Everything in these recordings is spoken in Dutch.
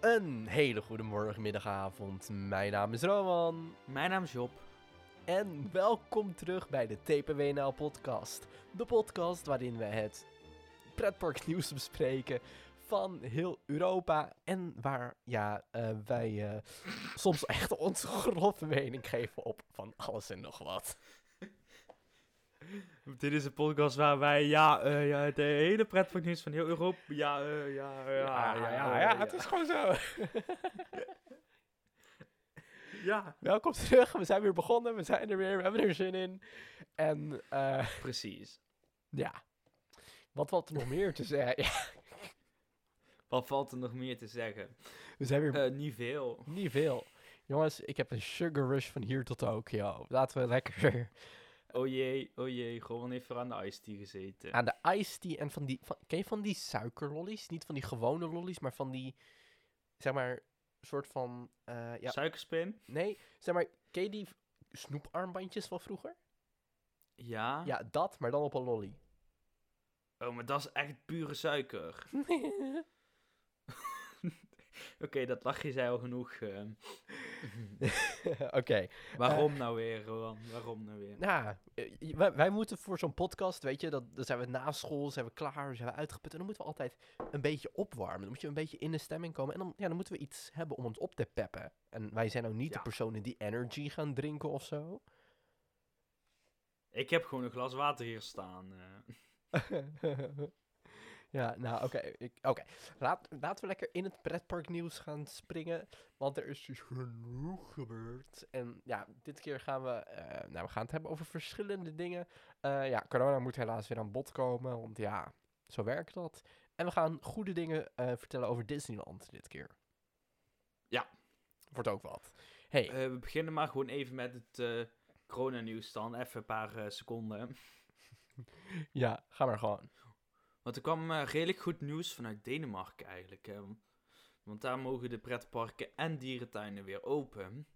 Een hele goede morgen, middag, avond. Mijn naam is Roman. Mijn naam is Job. En welkom terug bij de TPWNL podcast. De podcast waarin we het pretparknieuws bespreken van heel Europa. En waar ja, eh, wij eh, soms echt onze grove mening geven op van alles en nog wat. Dit is een podcast waar wij, ja, eh, ja de hele pretparknieuws van heel Europa, ja, eh, ja, ja, Ja, ja, ja, ja, het is gewoon zo. ja. Welkom terug, we zijn weer begonnen, we zijn er weer, we hebben er zin in. En eh, Precies. ja, wat valt er nog meer te zeggen? Wat valt er nog meer te zeggen? we zijn weer Eh, niet veel. Niet veel. Jongens, ik heb een sugar rush van hier tot Tokio. Laten we lekker Oh jee, oh jee, gewoon even aan de iced tea gezeten. aan de iced tea en van die... Van, ken je van die suikerlollies? Niet van die gewone lollies, maar van die... Zeg maar, soort van... eh, ja, Suikerspin? nee, zeg maar, ken je die snoeparmbandjes van vroeger? Ja. Ja, dat, maar dan op een lolly. Oh, maar dat is echt pure suiker. Oké, dat lachje zei al genoeg. eh. Oké, Waarom nou weer, Rowan? Waarom nou weer? nou, eh, wij, wij moeten voor zo'n podcast, weet je, dat, dan zijn we na school, zijn we klaar, zijn we uitgeput. En dan moeten we altijd een beetje opwarmen. Dan moet je een beetje in de stemming komen. En dan, ja, dan moeten we iets hebben om ons op te peppen. En wij zijn ook niet de personen die energy gaan drinken of zo. Ik heb gewoon een glas water hier staan. eh. ja, nou, oké. oké. Laat, laten we lekker in het pretparknieuws gaan springen. Want er is dus genoeg gebeurd. En ja, dit keer gaan we... eh, nou, we gaan het hebben over verschillende dingen. Eh, ja, corona moet helaas weer aan bod komen. Want ja, zo werkt dat. En we gaan goede dingen eh, vertellen over Disneyland dit keer. Ja. Wordt ook wat. Hey, we beginnen maar gewoon even met het coronanieuws dan. Even een paar seconden. ja, ga maar gewoon. Want er kwam eh, redelijk goed nieuws vanuit Denemarken eigenlijk. Want daar mogen de pretparken en dierentuinen weer open.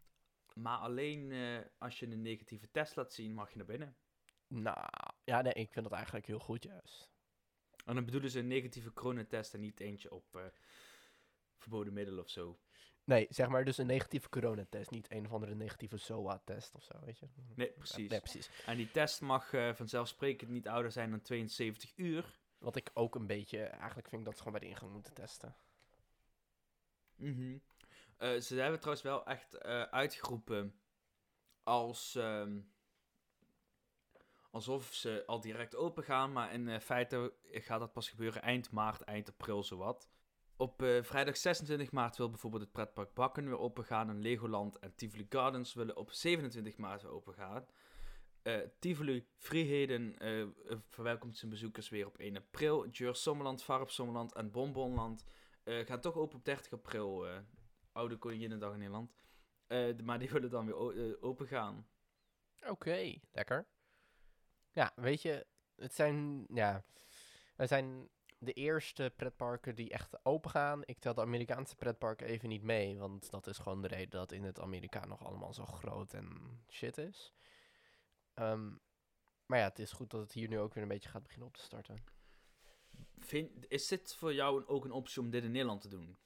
Maar alleen eh, als je een negatieve test laat zien, mag je naar binnen. Nou, ja, nee, ik vind dat eigenlijk heel goed juist. En dan bedoelen ze een negatieve coronatest en niet eentje op eh, verboden middelen of zo. Nee, zeg maar dus een negatieve coronatest. Niet een of andere negatieve SOA-test of zo, weet je. Nee, precies. Nee, precies. En die test mag vanzelfsprekend niet ouder zijn dan 72 uur. Wat ik ook een beetje, eigenlijk vind dat ze gewoon bij de ingang moeten testen. Mhm. Eh, ze hebben trouwens wel echt eh, uitgeroepen als ehm, alsof ze al direct open gaan, maar in eh, feite gaat dat pas gebeuren eind maart, eind april zowat. Op vrijdag 26 maart wil bijvoorbeeld het pretpark Bakken weer open gaan en Legoland en Tivoli Gardens willen op 27 maart weer open gaan. Eh, Tivoli Vrijheden eh, eh, verwelkomt zijn bezoekers weer op 1 april. Jur Sommerland, Varp Sommerland en Bonbonland gaan toch open op 30 april. Oude Koninginnedag in Nederland. De- maar die willen dan weer open gaan. Oké, lekker. Ja, weet je, het zijn, ja, het zijn de eerste pretparken die echt open gaan. Ik tel de Amerikaanse pretparken even niet mee, want dat is gewoon de reden dat in het Amerika nog allemaal zo groot en shit is. Ehm, maar ja, het is goed dat het hier nu ook weer een beetje gaat beginnen op te starten. Vind, is dit voor jou ook een optie om dit in Nederland te doen?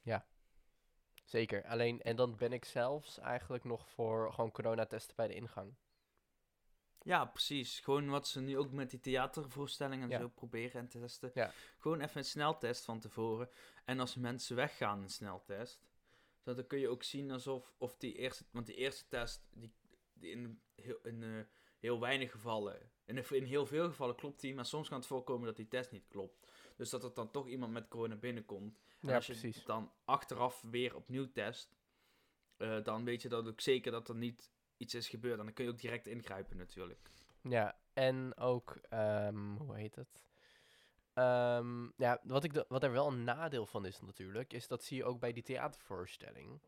Zeker. Alleen, en dan ben ik zelfs eigenlijk nog voor gewoon coronatesten bij de ingang. Ja, precies. Gewoon wat ze nu ook met die theatervoorstellingen en Ja. zo proberen en testen. Ja. Gewoon even een sneltest van tevoren. En als mensen weggaan, een sneltest. Zodat dan kun je ook zien alsof of die eerste... Want die eerste test, die, die in, heel, in heel weinig gevallen... In, in heel veel gevallen klopt die, maar soms kan het voorkomen dat die test niet klopt. Dus dat er dan toch iemand met corona binnenkomt. En Ja, als je precies. dan achteraf weer opnieuw test, eh, dan weet je dat ook zeker dat er niet iets is gebeurd. En dan kun je ook direct ingrijpen natuurlijk. Ja, en ook, ehm, hoe heet het? Ehm, ja, wat, ik de, wat er wel een nadeel van is natuurlijk, is dat zie je ook bij die theatervoorstelling.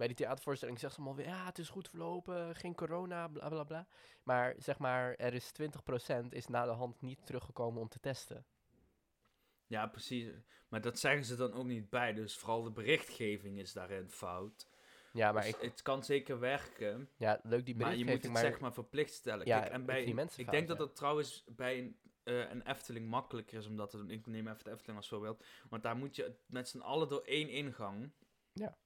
Bij die theatervoorstelling zegt ze allemaal weer, ja, het is goed verlopen, geen corona, bla bla bla. Maar zeg maar, er is 20% is na de hand niet teruggekomen om te testen. Ja, precies. Maar dat zeggen ze dan ook niet bij. Dus vooral de berichtgeving is daarin fout. Ja, maar Dus ik, Het kan zeker werken, ja, leuk die maar je moet berichtgeving, het maar, zeg maar verplicht stellen. Ja, Kijk, en bij, vind die mensen ik fout, denk dat ja. dat trouwens bij een, eh, een Efteling makkelijker is, omdat het, ik neem even de Efteling als voorbeeld, want daar moet je met z'n allen door één ingang, Ja.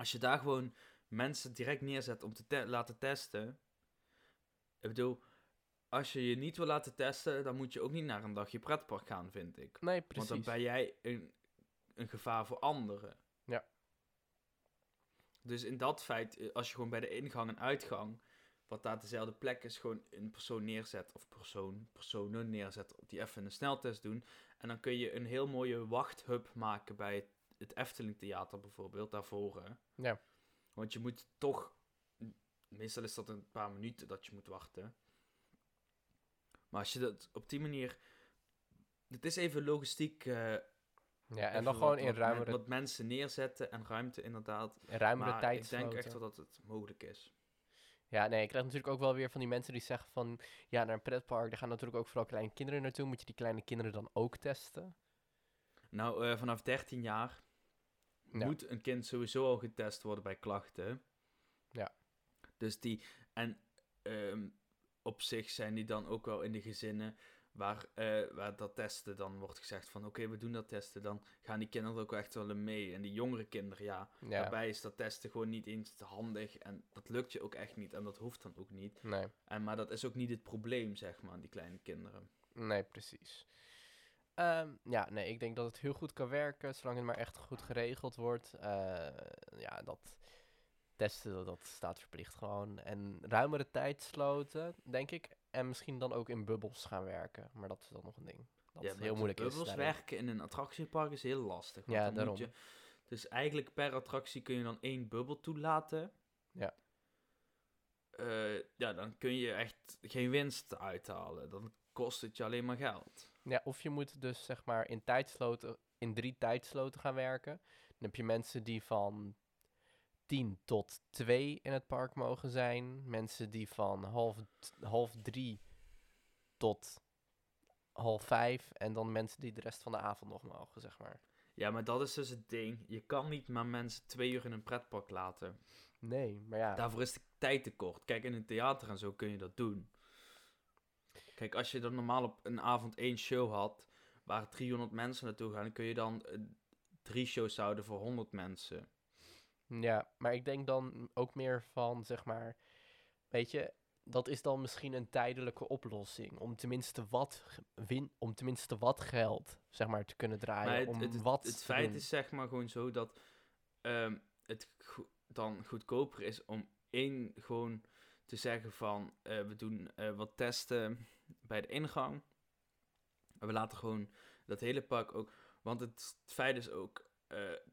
Als je daar gewoon mensen direct neerzet om te te- laten testen. Ik bedoel, als je je niet wil laten testen, dan moet je ook niet naar een dagje pretpark gaan, vind ik. Nee, Want precies. dan ben jij een, een gevaar voor anderen. Ja. Dus in dat feit, eh, als je gewoon bij de ingang en uitgang, wat daar dezelfde plek is, gewoon een persoon neerzet, of persoon, personen neerzet, die even een sneltest doen. En dan kun je een heel mooie wachthub maken bij het, het Efteling Theater bijvoorbeeld, daarvoor. hè. Ja. Want je moet toch, meestal is dat een paar minuten dat je moet wachten. Maar als je dat op die manier, het is even logistiek. eh, ja, en dan gewoon wat- in ruimere, wat mensen neerzetten en ruimte inderdaad. ruimere maar tijd ik denk echt wel dat het mogelijk is. Ja, nee, ik krijg natuurlijk ook wel weer van die mensen die zeggen van... Ja, naar een pretpark, daar gaan natuurlijk ook vooral kleine kinderen naartoe. Moet je die kleine kinderen dan ook testen? Nou, eh, vanaf 13 jaar Ja. moet een kind sowieso al getest worden bij klachten. Ja. Dus die, en ehm, op zich zijn die dan ook wel in de gezinnen waar, eh, waar dat testen dan wordt gezegd van oké, we doen dat testen, dan gaan die kinderen er ook echt wel mee. En die jongere kinderen, ja, Ja, daarbij is dat testen gewoon niet eens te handig en dat lukt je ook echt niet en dat hoeft dan ook niet. nee, En, maar dat is ook niet het probleem, zeg maar, die kleine kinderen. nee, precies. Ehm, ja, nee, ik denk dat het heel goed kan werken, zolang het maar echt goed geregeld wordt. Eh, ja, dat testen, dat- staat verplicht gewoon. En ruimere tijd sloten, denk ik. En misschien dan ook in bubbels gaan werken. Maar dat is dan nog een ding. Dat ja, heel moeilijk is. bubbels werken in een attractiepark is heel lastig. Want Ja, dan daarom. Moet je, dus eigenlijk per attractie kun je dan één bubbel toelaten. Ja. Eh, ja, dan kun je echt geen winst uithalen. Dan kost het je alleen maar geld. Ja, of je moet dus zeg maar in tijdsloten, in drie tijdsloten gaan werken. Dan heb je mensen die van 10 tot 2 in het park mogen zijn. Mensen die van half, half 3 tot half 5. En dan mensen die de rest van de avond nog mogen, zeg maar. Ja, maar dat is dus het ding. Je kan niet maar mensen twee uur in een pretpark laten. Nee, maar ja. Daarvoor is de tijd te kort. Kijk, in een theater en zo kun je dat doen. Kijk, als je dan normaal op een avond één show had, waar 300 mensen naartoe gaan, dan kun je dan eh, drie shows houden voor 100 mensen. Ja, maar ik denk dan ook meer van, zeg maar, weet je, dat is dan misschien een tijdelijke oplossing. Om tenminste wat, win, om tenminste wat geld, zeg maar, te kunnen draaien. Het, om het, het- wat het feit doen. is zeg maar gewoon zo dat ehm, het go- dan goedkoper is om één gewoon te zeggen van eh, we doen eh, wat testen bij de ingang. En we laten gewoon dat hele park ook. Want het, feit is ook.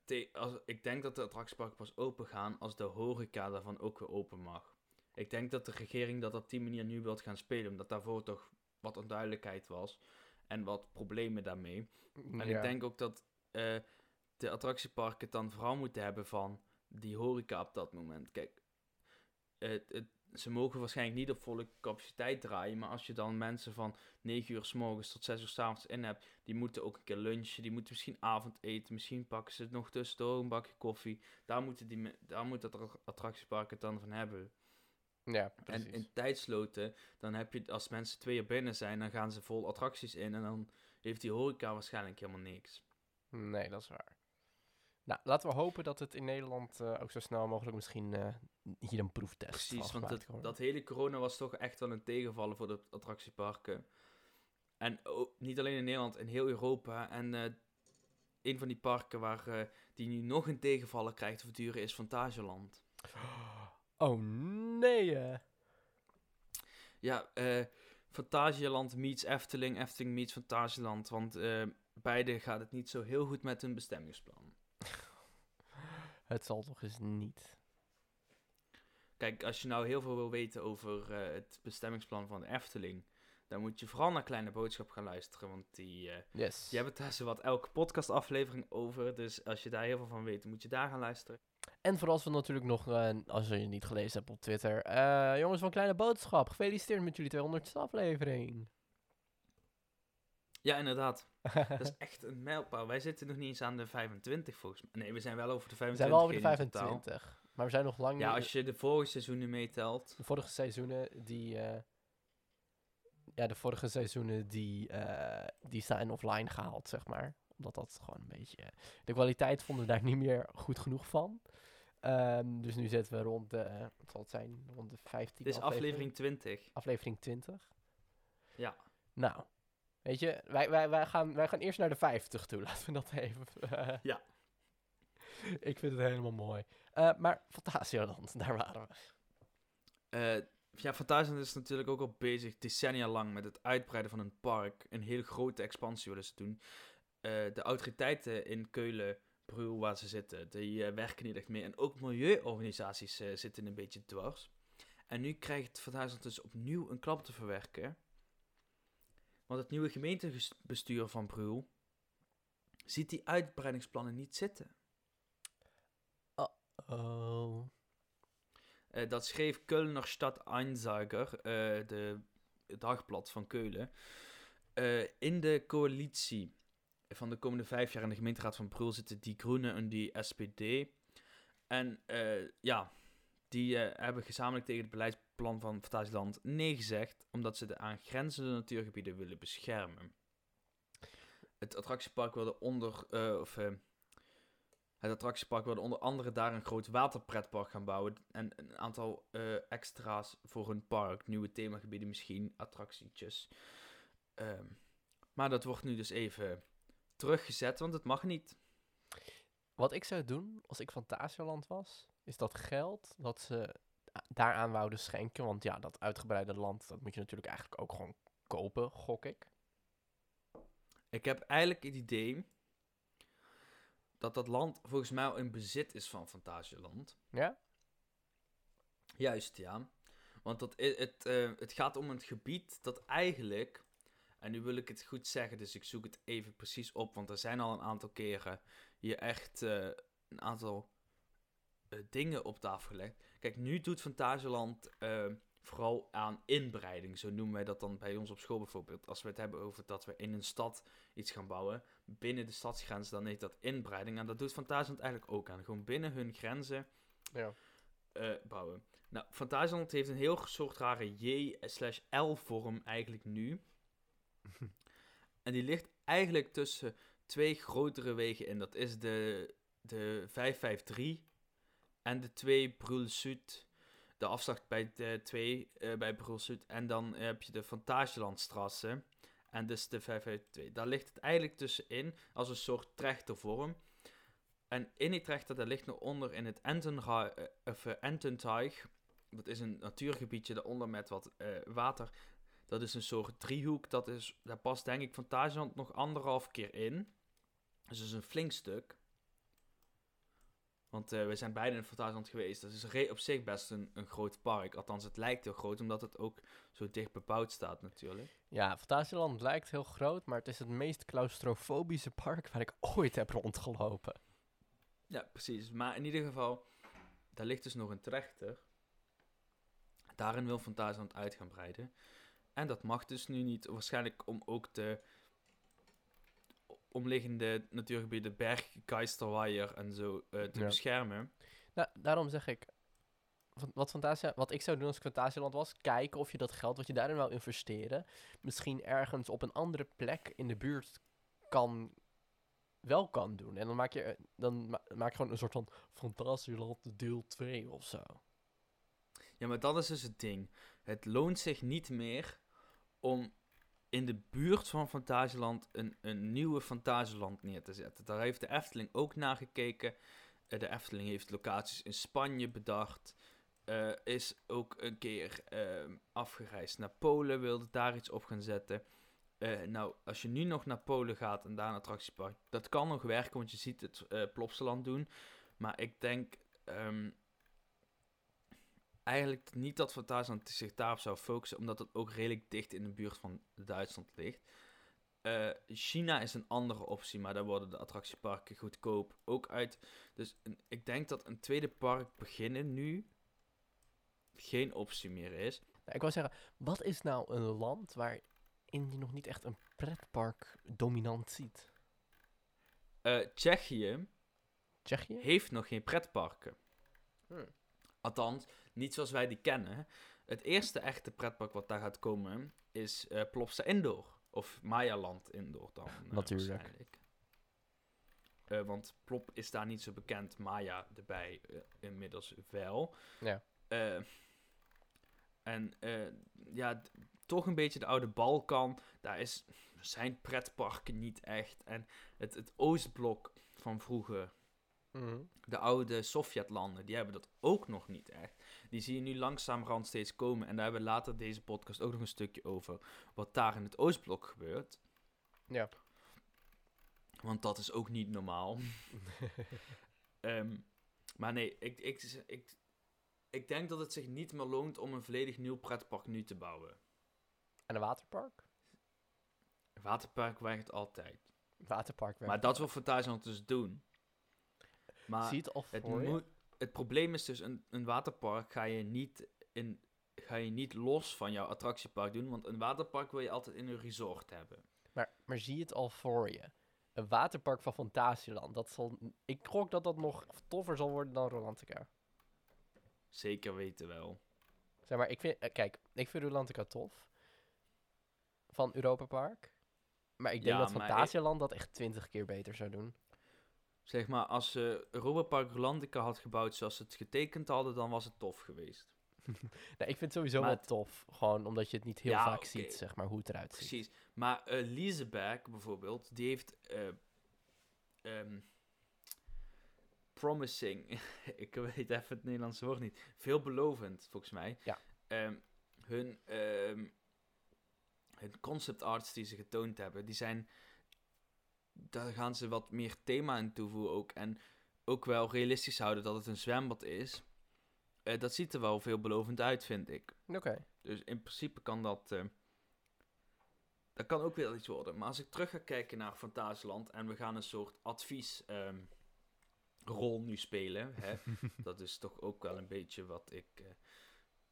te- als, ik denk dat de attractieparken pas open gaan als de horeca daarvan ook weer open mag. Ik denk dat de regering dat op die manier nu wilt gaan spelen, omdat daarvoor toch wat onduidelijkheid was en wat problemen daarmee. En Ja. ik denk ook dat eh, de attractieparken het dan vooral moeten hebben van die horeca op dat moment. Kijk, het, het, ze mogen waarschijnlijk niet op volle capaciteit draaien, maar als je dan mensen van 9 uur s morgens tot 6 uur s avonds in hebt, die moeten ook een keer lunchen, die moeten misschien avondeten, misschien pakken ze het nog tussendoor een bakje koffie. Daar, moeten die, daar moet dat attractiepark het dan van hebben. Ja, En precies. in tijdsloten, dan heb je, als mensen twee uur binnen zijn, dan gaan ze vol attracties in en dan heeft die horeca waarschijnlijk helemaal niks. Nee, dat is waar. Nou, laten we hopen dat het in Nederland eh, ook zo snel mogelijk misschien eh, hier een proeftest Precies, want dat, hele corona was toch echt wel een tegenvallen voor de attractieparken. En ook, niet alleen in Nederland, in heel Europa. En eh, een van die parken waar die nu nog een tegenvaller krijgt te verduren is Fantageland. Oh nee. Ja, Fantasieland meets Efteling, Efteling meets Fantasieland. Want beide gaat het niet zo heel goed met hun bestemmingsplan. Het zal toch eens niet. Kijk, als je nou heel veel wil weten over eh, het bestemmingsplan van de Efteling, dan moet je vooral naar Kleine Boodschap gaan luisteren. Want die, eh, Yes. die hebben het daar zowat elke podcastaflevering over. Dus als je daar heel veel van weet, moet je daar gaan luisteren. En vooral natuurlijk nog, eh, als je het niet gelezen hebt op Twitter. jongens van Kleine Boodschap, gefeliciteerd met jullie 200ste aflevering. Ja, inderdaad. Dat is echt een mijlpaal. Wij zitten nog niet eens aan de 25 volgens mij. Nee, we zijn wel over de we 25 zijn wel over de heen in totaal. 25. Maar we zijn nog lang Ja, als je de vorige seizoenen meetelt. De vorige seizoenen, die... eh, ja, de vorige seizoenen, die, eh, die zijn offline gehaald, zeg maar. Omdat dat gewoon een beetje... de kwaliteit vonden we daar niet meer goed genoeg van. Ehm, dus nu zitten we rond de... eh, wat zal het zijn? Rond de 15 Dit is aflevering 20. aflevering 20. Ja. Nou, weet je, wij, wij, wij, gaan, wij gaan eerst naar de 50 toe. Laten we dat even... eh, Ja. Ik vind het helemaal mooi. Eh, maar Fantasieland, daar waren we. Eh ja, Fantasieland is natuurlijk ook al bezig decennia lang met het uitbreiden van een park. Een hele grote expansie willen ze doen. Eh, de autoriteiten in Keulen, Brul, waar ze zitten, die werken niet echt mee. En ook milieuorganisaties eh, zitten een beetje dwars. En nu krijgt Fantasieland dus opnieuw een klap te verwerken. Want het nieuwe gemeentebestuur van Brul ziet die uitbreidingsplannen niet zitten. Oh. Dat schreef Kölner Stad Einzeiger, eh, de het dagblad van Keulen. Eh, in de coalitie van de komende vijf jaar in de gemeenteraad van Brul zitten die Groenen en die SPD. En ja, die hebben gezamenlijk tegen het beleidsplan van Fantasieland nee gezegd, omdat ze de aangrenzende natuurgebieden willen beschermen. Het attractiepark wilde onder, eh, of eh, het attractiepark wilde onder andere daar een groot waterpretpark gaan bouwen. En een aantal eh, extra's voor hun park. Nieuwe themagebieden misschien, attractietjes. Ehm, maar dat wordt nu dus even teruggezet, want het mag niet. Wat ik zou doen als ik Fantasieland was, is dat geld dat ze daaraan wouden schenken. Want ja, dat uitgebreide land, dat moet je natuurlijk eigenlijk ook gewoon kopen, gok ik. Ik heb eigenlijk het idee dat dat land volgens mij al in bezit is van Fantasieland. Ja? Juist, ja. Want dat, i- het, eh, het gaat om een gebied dat eigenlijk, en nu wil ik het goed zeggen, dus ik zoek het even precies op, want er zijn al een aantal keren hier echt eh, een aantal eh, dingen op tafel gelegd. Kijk, nu doet Fantasieland eh, vooral aan inbreiding, zo noemen wij dat dan bij ons op school bijvoorbeeld. Als we het hebben over dat we in een stad iets gaan bouwen, binnen de stadsgrenzen, dan heet dat inbreiding. En dat doet Fantasieland eigenlijk ook aan. Gewoon binnen hun grenzen Ja. eh, bouwen. Nou, Fantasieland heeft een heel soort rare J-L-vorm eigenlijk nu. en die ligt eigenlijk tussen twee grotere wegen in. Dat is de, de 553 en de 2 Brul. De afslag bij de 2 eh, bij Brul. En dan heb je de Fantasielandstrasse. En dus de 552. Daar ligt het eigenlijk tussenin als een soort trechtervorm. En in die trechter, daar ligt nog onder in het eh, eh, Ententeich. Dat is een natuurgebiedje daaronder met wat water. Dat is een soort driehoek. Dat is, daar past denk ik Fantasieland nog anderhalf keer in. Dus dat is een flink stuk. Want eh, we zijn beide in Fantasieland geweest. Dat is op zich best een, een groot park. Althans, het lijkt heel groot, omdat het ook zo dicht bebouwd staat natuurlijk. Ja, Fantasieland lijkt heel groot, maar het is het meest claustrofobische park waar ik ooit heb rondgelopen. Ja, precies. Maar in ieder geval, daar ligt dus nog een trechter. Daarin wil Fantasieland uit gaan breiden. En dat mag dus nu niet, waarschijnlijk om ook de omliggende natuurgebieden, Berg, Keisterweijer en zo eh, te Ja. beschermen. Nou, daarom zeg ik, wat, Fantasia, wat ik zou doen als ik Fantasieland was, kijken of je dat geld wat je daarin wil investeren, misschien ergens op een andere plek in de buurt kan, wel kan doen. En dan maak je, eh, dan ma- maak je gewoon een soort van Fantasieland deel 2 of zo. Ja, maar dat is dus het ding. Het loont zich niet meer om in de buurt van Fantasieland een, een nieuwe Fantasieland neer te zetten. Daar heeft de Efteling ook naar gekeken. Eh, de Efteling heeft locaties in Spanje bedacht. Eh, is ook een keer ehm, afgereisd naar Polen, wilde daar iets op gaan zetten. Eh, nou, als je nu nog naar Polen gaat en daar een attractiepark, dat kan nog werken, want je ziet het eh Plopsaland doen. Maar ik denk ehm, eigenlijk niet dat Fantasieland zich daarop zou focussen, omdat het ook redelijk dicht in de buurt van Duitsland ligt. Eh, China is een andere optie, maar daar worden de attractieparken goedkoop ook uit. Dus een- ik denk dat een tweede park beginnen nu geen optie meer is. Nou, ik wou zeggen, wat is nou een land waarin je nog niet echt een pretpark dominant ziet? Eh, Tsjechië Tsjechië? heeft nog geen pretparken. Hmm. Althans, niet zoals wij die kennen. Het eerste echte pretpark wat daar gaat komen is eh Plopsa Indoor. Of Mayaland Indoor dan. eh, Natuurlijk. waarschijnlijk. Eh, want Plop is daar niet zo bekend. Maya erbij inmiddels wel. Ja. En ja, toch een beetje de oude Balkan. Daar is, zijn pretparken niet echt. En het, het Oostblok van vroeger, Mhm. de oude Sovjetlanden, die hebben dat ook nog niet echt. Die zie je nu langzamerhand steeds komen. En daar hebben we later deze podcast ook nog een stukje over. Wat daar in het Oostblok gebeurt. Ja. Want dat is ook niet normaal. Ehm, maar nee, ik, ik, ik, ik denk dat het zich niet meer loont om een volledig nieuw pretpark nu te bouwen. En een waterpark? Een waterpark werkt altijd. Waterpark werkt Maar dat wil. Fantasieland dus doen. Maar Zie je het het, moet- probleem is dus, een, een waterpark ga je, niet in, ga je niet los van jouw attractiepark doen. Want een waterpark wil je altijd in een resort hebben. Maar, maar zie het al voor je? Een waterpark van Fantasieland. Dat zal, ik gok dat dat nog toffer zal worden dan Rolantica. Zeker weten wel. Zeg maar, ik vind, eh, kijk, ik vind Rolantica tof. Van Europa Park. Maar ik denk Ja, dat ik- Fantasieland dat echt twintig keer beter zou doen. Zeg maar, als ze Europa Park Rolandica had gebouwd zoals ze het getekend hadden, dan was het tof geweest. Nee, ik vind het sowieso Maar wel het- tof. Gewoon omdat je het niet heel Ja, vaak ziet, zeg maar, hoe het eruit ziet. Precies. Maar eh Liseberg bijvoorbeeld, die heeft eh, ehm, promising, ik weet even het Nederlandse woord niet, veelbelovend volgens mij. Ja. Ehm, hun, ehm, hun concept arts die ze getoond hebben, die zijn, daar gaan ze wat meer thema in toevoegen ook. En ook wel realistisch houden dat het een zwembad is. Eh, dat ziet er wel veelbelovend uit, vind ik. Oké. Dus in principe kan dat. eh, dat kan ook wel iets worden. Maar als ik terug ga kijken naar Fantasieland en we gaan een soort advies. ehm, rol nu spelen. Hè? dat is toch ook wel een beetje wat ik eh,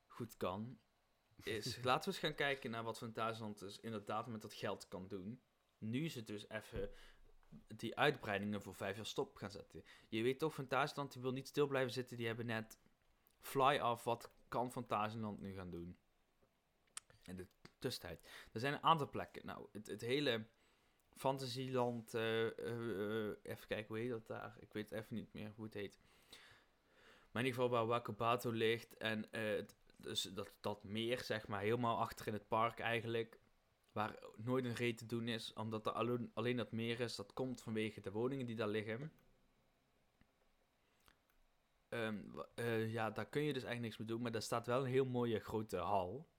goed kan. Is, laten we eens gaan kijken naar wat Fantasieland dus inderdaad met dat geld kan doen. Nu is het dus even die uitbreidingen voor vijf jaar stop gaan zetten. Je weet toch, Fantasieland die wil niet stil blijven zitten. Die hebben net fly af. Wat kan Fantasieland nu gaan doen? In de tussentijd. Er zijn een aantal plekken. Nou, het, het hele Fantasieland. eh, eh, even kijken, hoe heet dat daar? Ik weet even niet meer hoe het heet. Maar in ieder geval waar Wakabato ligt. En eh, dus dat, dat meer, zeg maar, helemaal achter in het park eigenlijk. Waar nooit een reet te doen is. Omdat er alleen, alleen dat meer is. Dat komt vanwege de woningen die daar liggen. Ehm, eh, ja, daar kun je dus eigenlijk niks mee doen. Maar daar staat wel een heel mooie grote hal.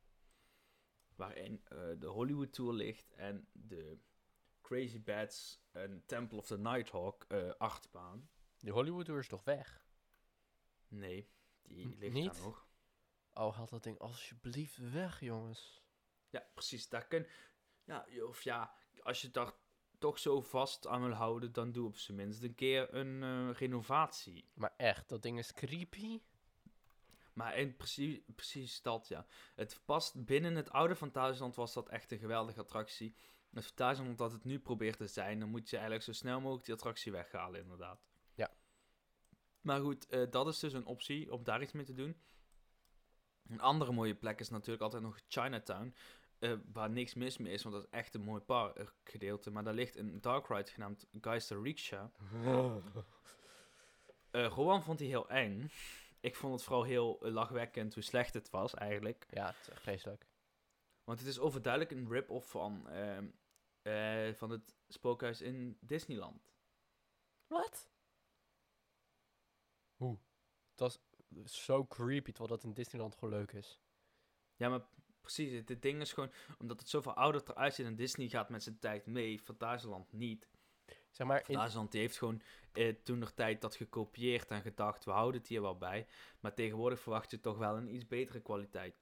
Waarin eh, de Hollywood Tour ligt. En de Crazy Bats en Temple of the Nighthawk eh achtbaan. Die Hollywood Tour is toch weg? Nee, die ligt niet? daar nog. Oh, haal dat ding alsjeblieft weg, jongens. Ja, precies. Daar kun, ja, of ja, als je daar toch zo vast aan wil houden, dan doe op zijn minst een keer een eh, renovatie. Maar echt, dat ding is creepy. Maar in precies, precies dat, ja. Het past binnen het oude Fantasieland was dat echt een geweldige attractie. Het Fantasieland dat het nu probeert te zijn, dan moet je eigenlijk zo snel mogelijk die attractie weghalen, inderdaad. Ja. Maar goed, eh, dat is dus een optie om daar iets mee te doen. Een andere mooie plek is natuurlijk altijd nog Chinatown. Eh, waar niks mis mee is, want dat is echt een mooi parkgedeelte. Maar daar ligt een dark ride genaamd Geister Rickshaw. Eh Rowan vond hij heel eng. Ik vond het vooral heel eh, lachwekkend hoe slecht het was eigenlijk. ja, het is echt vreselijk. Want het is overduidelijk een rip-off van, ehm, eh, van het spookhuis in Disneyland. Wat? Hoe? Het was zo creepy, terwijl dat in Disneyland gewoon leuk is. Ja, maar precies. Het ding is gewoon, omdat het zoveel ouder eruit ziet en Disney gaat met zijn tijd mee, Fantasieland niet. Zeg maar, in, Fantasieland heeft gewoon eh, toen nog tijd dat gekopieerd en gedacht, we houden het hier wel bij. Maar tegenwoordig verwacht je toch wel een iets betere kwaliteit.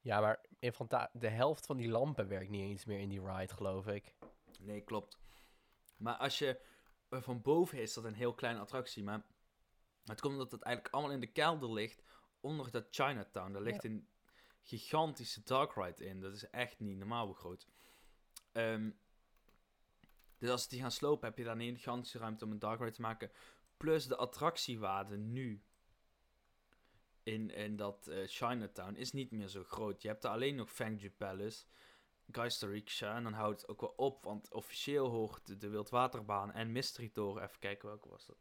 ja, maar in Fanta de helft van die lampen werkt niet eens meer in die ride, geloof ik. Nee, klopt. Maar als je eh, van boven is dat een heel kleine attractie, maar het komt omdat het eigenlijk allemaal in de kelder ligt onder dat Chinatown. Daar ligt een gigantische dark ride in. Dat is echt niet normaal hoe groot. Ehm, dus als ze die gaan slopen, heb je dan een gigantische ruimte om een dark ride te maken. Plus de attractiewaarde nu in, in dat eh, Chinatown is niet meer zo groot. Je hebt er alleen nog Fangju Palace, Geisterrikscha. En dan houdt het ook wel op, want officieel hoort de, Wildwaterbaan en Mystery Tour, even kijken welke was dat?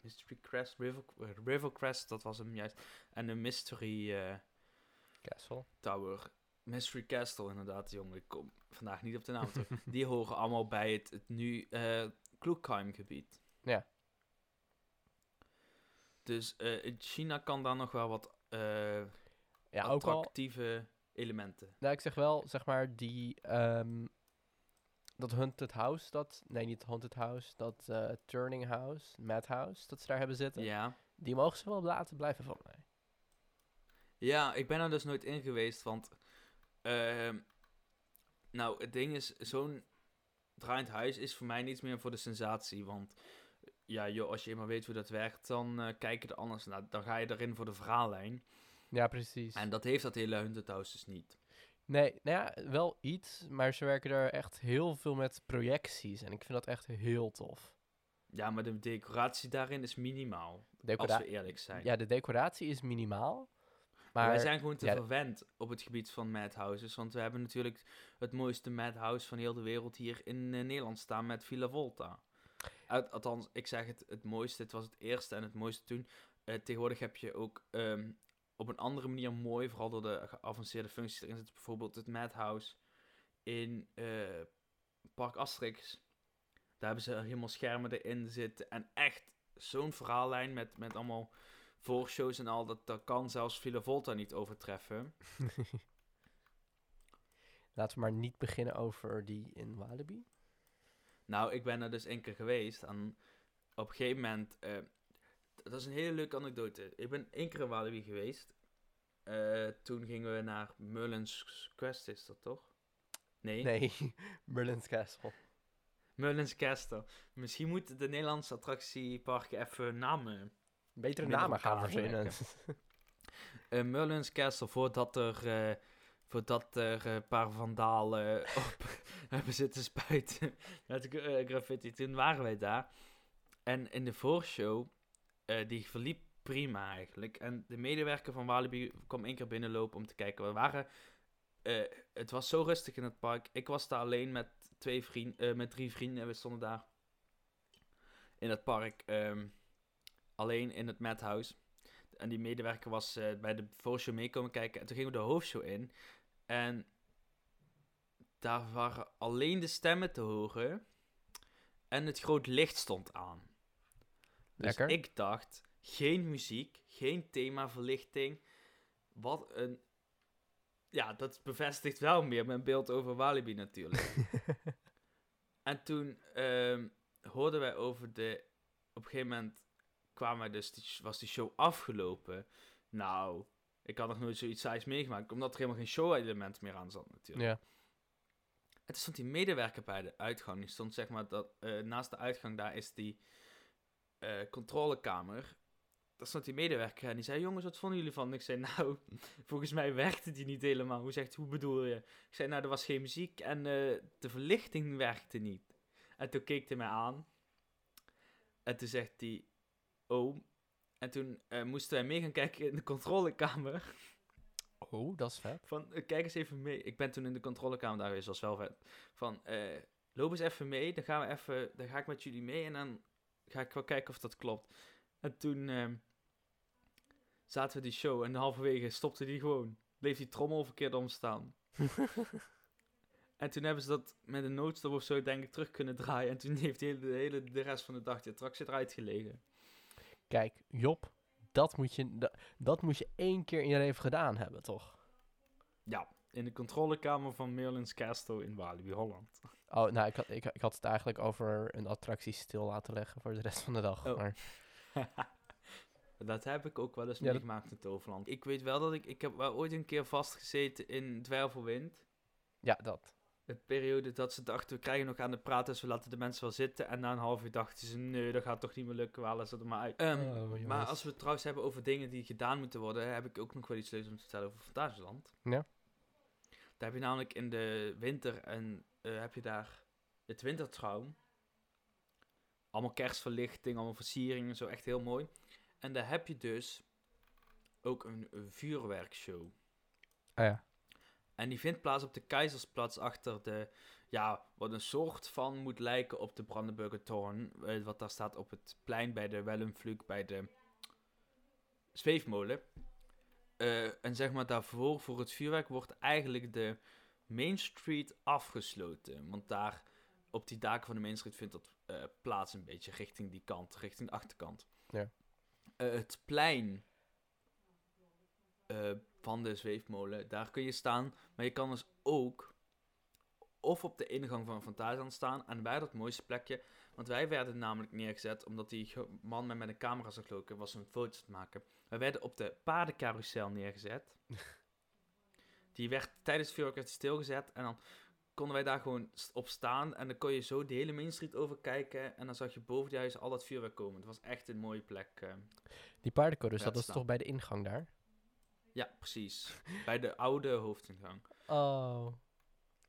Mystery Crest, River, River Crest, dat was hem juist. En de Mystery eh, Castle. Tower. Mystery Castle, inderdaad, jongen. Ik kom vandaag niet op de naam terug. Die horen allemaal bij het, het nu eh gebied. Ja. Dus eh, in China kan daar nog wel wat eh, Ja, ook al. attractieve elementen. Nou, ik zeg wel, zeg maar, die. ehm, dat Haunted House, dat. Nee, niet Haunted House. Dat Turning House, Madhouse, dat ze daar hebben zitten. Ja. Die mogen ze wel laten blijven van mij. Ja, ik ben er dus nooit in geweest, want... ehm, nou, het ding is, zo'n draaiend huis is voor mij niets meer voor de sensatie, want... Ja, joh, als je eenmaal weet hoe dat werkt, dan eh kijken er anders naar. Dan ga je erin voor de verhaallijn. Ja, precies. En dat heeft dat hele Haunted House dus niet. Nee, nou ja, wel iets, maar ze werken er echt heel veel met projecties. En ik vind dat echt heel tof. Ja, maar de decoratie daarin is minimaal, Decora- als we eerlijk zijn. ja, de decoratie is minimaal. Maar wij zijn gewoon te ja, verwend op het gebied van madhouses. Want we hebben natuurlijk het mooiste madhouse van heel de wereld hier in eh, Nederland staan met Villa Volta. Uit, althans, ik zeg het, het mooiste. Het was het eerste en het mooiste toen. Eh, tegenwoordig heb je ook ehm, op een andere manier mooi, vooral door de geavanceerde functies erin zit. Bijvoorbeeld het madhouse in eh, Park Asterix. Daar hebben ze helemaal schermen erin zitten. En echt zo'n verhaallijn met, met allemaal voorshows en al. Dat, dat kan zelfs Villa Volta niet overtreffen. laten we maar niet beginnen over die in Walibi. Nou, ik ben er dus één keer geweest. En op een gegeven moment... eh, dat is een hele leuke anekdote. Ik ben één keer in Walibi geweest. Eh, toen gingen we naar Merlin's Quest, is dat toch? Nee? Nee, Merlin's Castle. Merlin's Castle. Misschien moeten de Nederlandse attractieparken even namen Betere namen gaan verzinnen. Eh Merlin's Castle, voordat er, eh, voordat er een paar vandalen op hebben zitten spuiten met eh, graffiti. Toen waren wij daar. En in de voorshow, eh, die verliep prima eigenlijk. En de medewerker van Walibi kwam één keer binnenlopen om te kijken. We waren, eh, het was zo rustig in het park. Ik was daar alleen met, twee vrienden, met drie vrienden en we stonden daar in het park. ehm, alleen in het Madhouse. En die medewerker was eh, bij de voorshow meekomen kijken. En toen gingen we de hoofdshow in. En daar waren alleen de stemmen te horen. En het groot licht stond aan. Dus Lekker. ik dacht, geen muziek, geen themaverlichting. Wat een... Ja, dat bevestigt wel meer mijn beeld over Walibi natuurlijk. En toen ehm, hoorden wij over de... Op een gegeven moment kwamen dus, die- was die show afgelopen. Nou, ik had nog nooit zoiets saais meegemaakt, omdat er helemaal geen show-element meer aan zat natuurlijk. ja. En toen stond die medewerker bij de uitgang. Die stond zeg maar, dat, eh, naast de uitgang, daar is die eh, controlekamer. Daar stond die medewerker en die zei, jongens, wat vonden jullie van? Ik zei, nou, volgens mij werkte die niet helemaal. Hoe zegt, hoe bedoel je? Ik zei, nou, er was geen muziek en eh, de verlichting werkte niet. En toen keek hij mij aan. En toen zegt hij, oh. En toen eh, moesten wij mee gaan kijken in de controlekamer. Oh, dat is vet. Van, eh, kijk eens even mee. Ik ben toen in de controlekamer daar geweest, dat was wel vet. Van, eh, loop eens even mee, dan gaan we even, dan ga ik met jullie mee en dan ga ik wel kijken of dat klopt. En toen ehm, zaten we die show en halverwege stopte die gewoon. Bleef die trommel verkeerd omstaan. En toen hebben ze dat met een noodstop of zo denk ik terug kunnen draaien. En toen heeft de hele, de, hele, de rest van de dag die attractie eruit gelegen. Kijk, Job, dat moet, je, da- dat moet je één keer in je leven gedaan hebben, toch? Ja, in de controlekamer van Merlin's Castle in Walibi, Holland. Oh, nou, ik had, ik, ik had het eigenlijk over een attractie stil laten leggen voor de rest van de dag. Oh. Maar dat heb ik ook wel eens Ja, meegemaakt in Toverland. Ik weet wel dat ik... Ik heb wel ooit een keer vastgezeten in Dwervelwind. ja, dat. De periode dat ze dachten, we krijgen nog aan de praten, dus we laten de mensen wel zitten. En na een half uur dachten ze, nee, dat gaat toch niet meer lukken, we halen ze er maar uit. Ehm, Oh, maar als we het trouwens hebben over dingen die gedaan moeten worden, heb ik ook nog wel iets leuks om te vertellen over Fantasieland. Ja. Daar heb je namelijk in de winter en eh, heb je daar het wintertraum. Allemaal kerstverlichting, allemaal versieringen, zo echt heel mooi. En daar heb je dus ook een, een vuurwerkshow. Ah ja. En die vindt plaats op de Keizersplatz achter de, ja, wat een soort van moet lijken op de Brandenburger Toren. eh, Wat daar staat op het plein bij de Wellenvlug, bij de zweefmolen. Eh, en zeg maar daarvoor, voor het vuurwerk, wordt eigenlijk de Main Street afgesloten. Want daar, op die daken van de Main Street, vindt dat eh, plaats een beetje richting die kant, richting de achterkant. Ja. Het plein eh, van de zweefmolen, daar kun je staan. Maar je kan dus ook of op de ingang van Fantasieland staan. En wij dat mooiste plekje. Want wij werden namelijk neergezet, omdat die man met, met een camera zag lopen, was een foto's te maken. Wij werden op de paardencarousel neergezet. die werd tijdens het vuurwerk stilgezet. En dan konden wij daar gewoon op staan. En dan kon je zo de hele Main Street overkijken. En dan zag je boven die huizen al dat vuurwerk komen. Het was echt een mooie plek. eh. Die paardencorus, Ja, dat is staat. toch bij de ingang daar? Ja, precies. Bij de oude hoofdingang. Oh.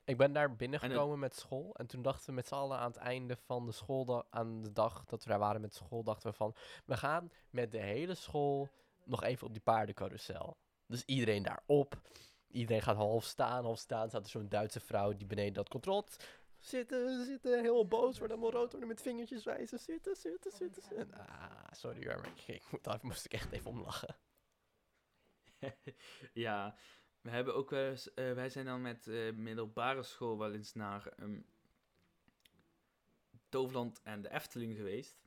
Ik ben daar het- binnengekomen met school. En toen dachten we met z'n allen aan het einde van de schooldag, aan de dag dat we daar waren met school, dachten we van, we gaan met de hele school nog even op die paardencarousel. Dus iedereen daarop. Iedereen gaat half staan, half staan. Staat er zo'n Duitse vrouw die beneden dat controleert. Zitten, zitten, helemaal boos worden, helemaal rood worden met vingertjes wijzen. Zitten, zitten, zitten. zitten. Ah, sorry hoor, maar ik, ik moet, daar moest ik echt even om lachen. ja, we hebben ook wel eens, eh, wij zijn dan met eh, middelbare school wel eens naar ehm, Toverland en de Efteling geweest.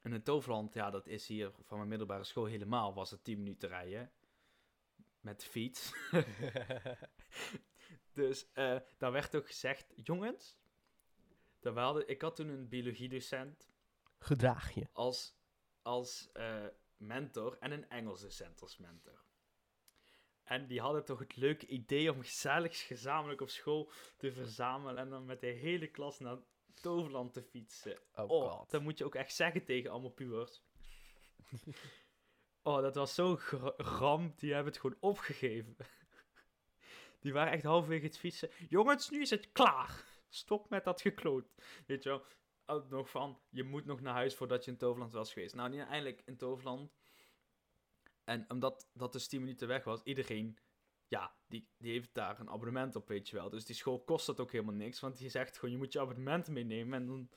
En in Toverland, ja, dat is hier van mijn middelbare school helemaal, was het 10 minuten rijden. Met de fiets. dus eh, daar werd ook gezegd, jongens, we hadden, ik had toen een biologiedocent Gedraag je. als, als mentor en een Engels docent als mentor. En die hadden toch het leuke idee om gezellig gezamenlijk op school te verzamelen en dan met de hele klas naar Toverland te fietsen. Oh, Oh, dat moet je ook echt zeggen tegen allemaal pubers. oh, dat was zo'n gra- ram, die hebben het gewoon opgegeven. die waren echt halverwege het fietsen. Jongens, nu is het klaar. Stop met dat gekloot. Weet je wel, ook nog van, je moet nog naar huis voordat je in Toverland was geweest. Nou, niet eindelijk in Toverland. En omdat dat dus 10 minuten weg was, iedereen, ja, die, die heeft daar een abonnement op, weet je wel. Dus die school kost dat ook helemaal niks, want die zegt gewoon, je moet je abonnement meenemen en dan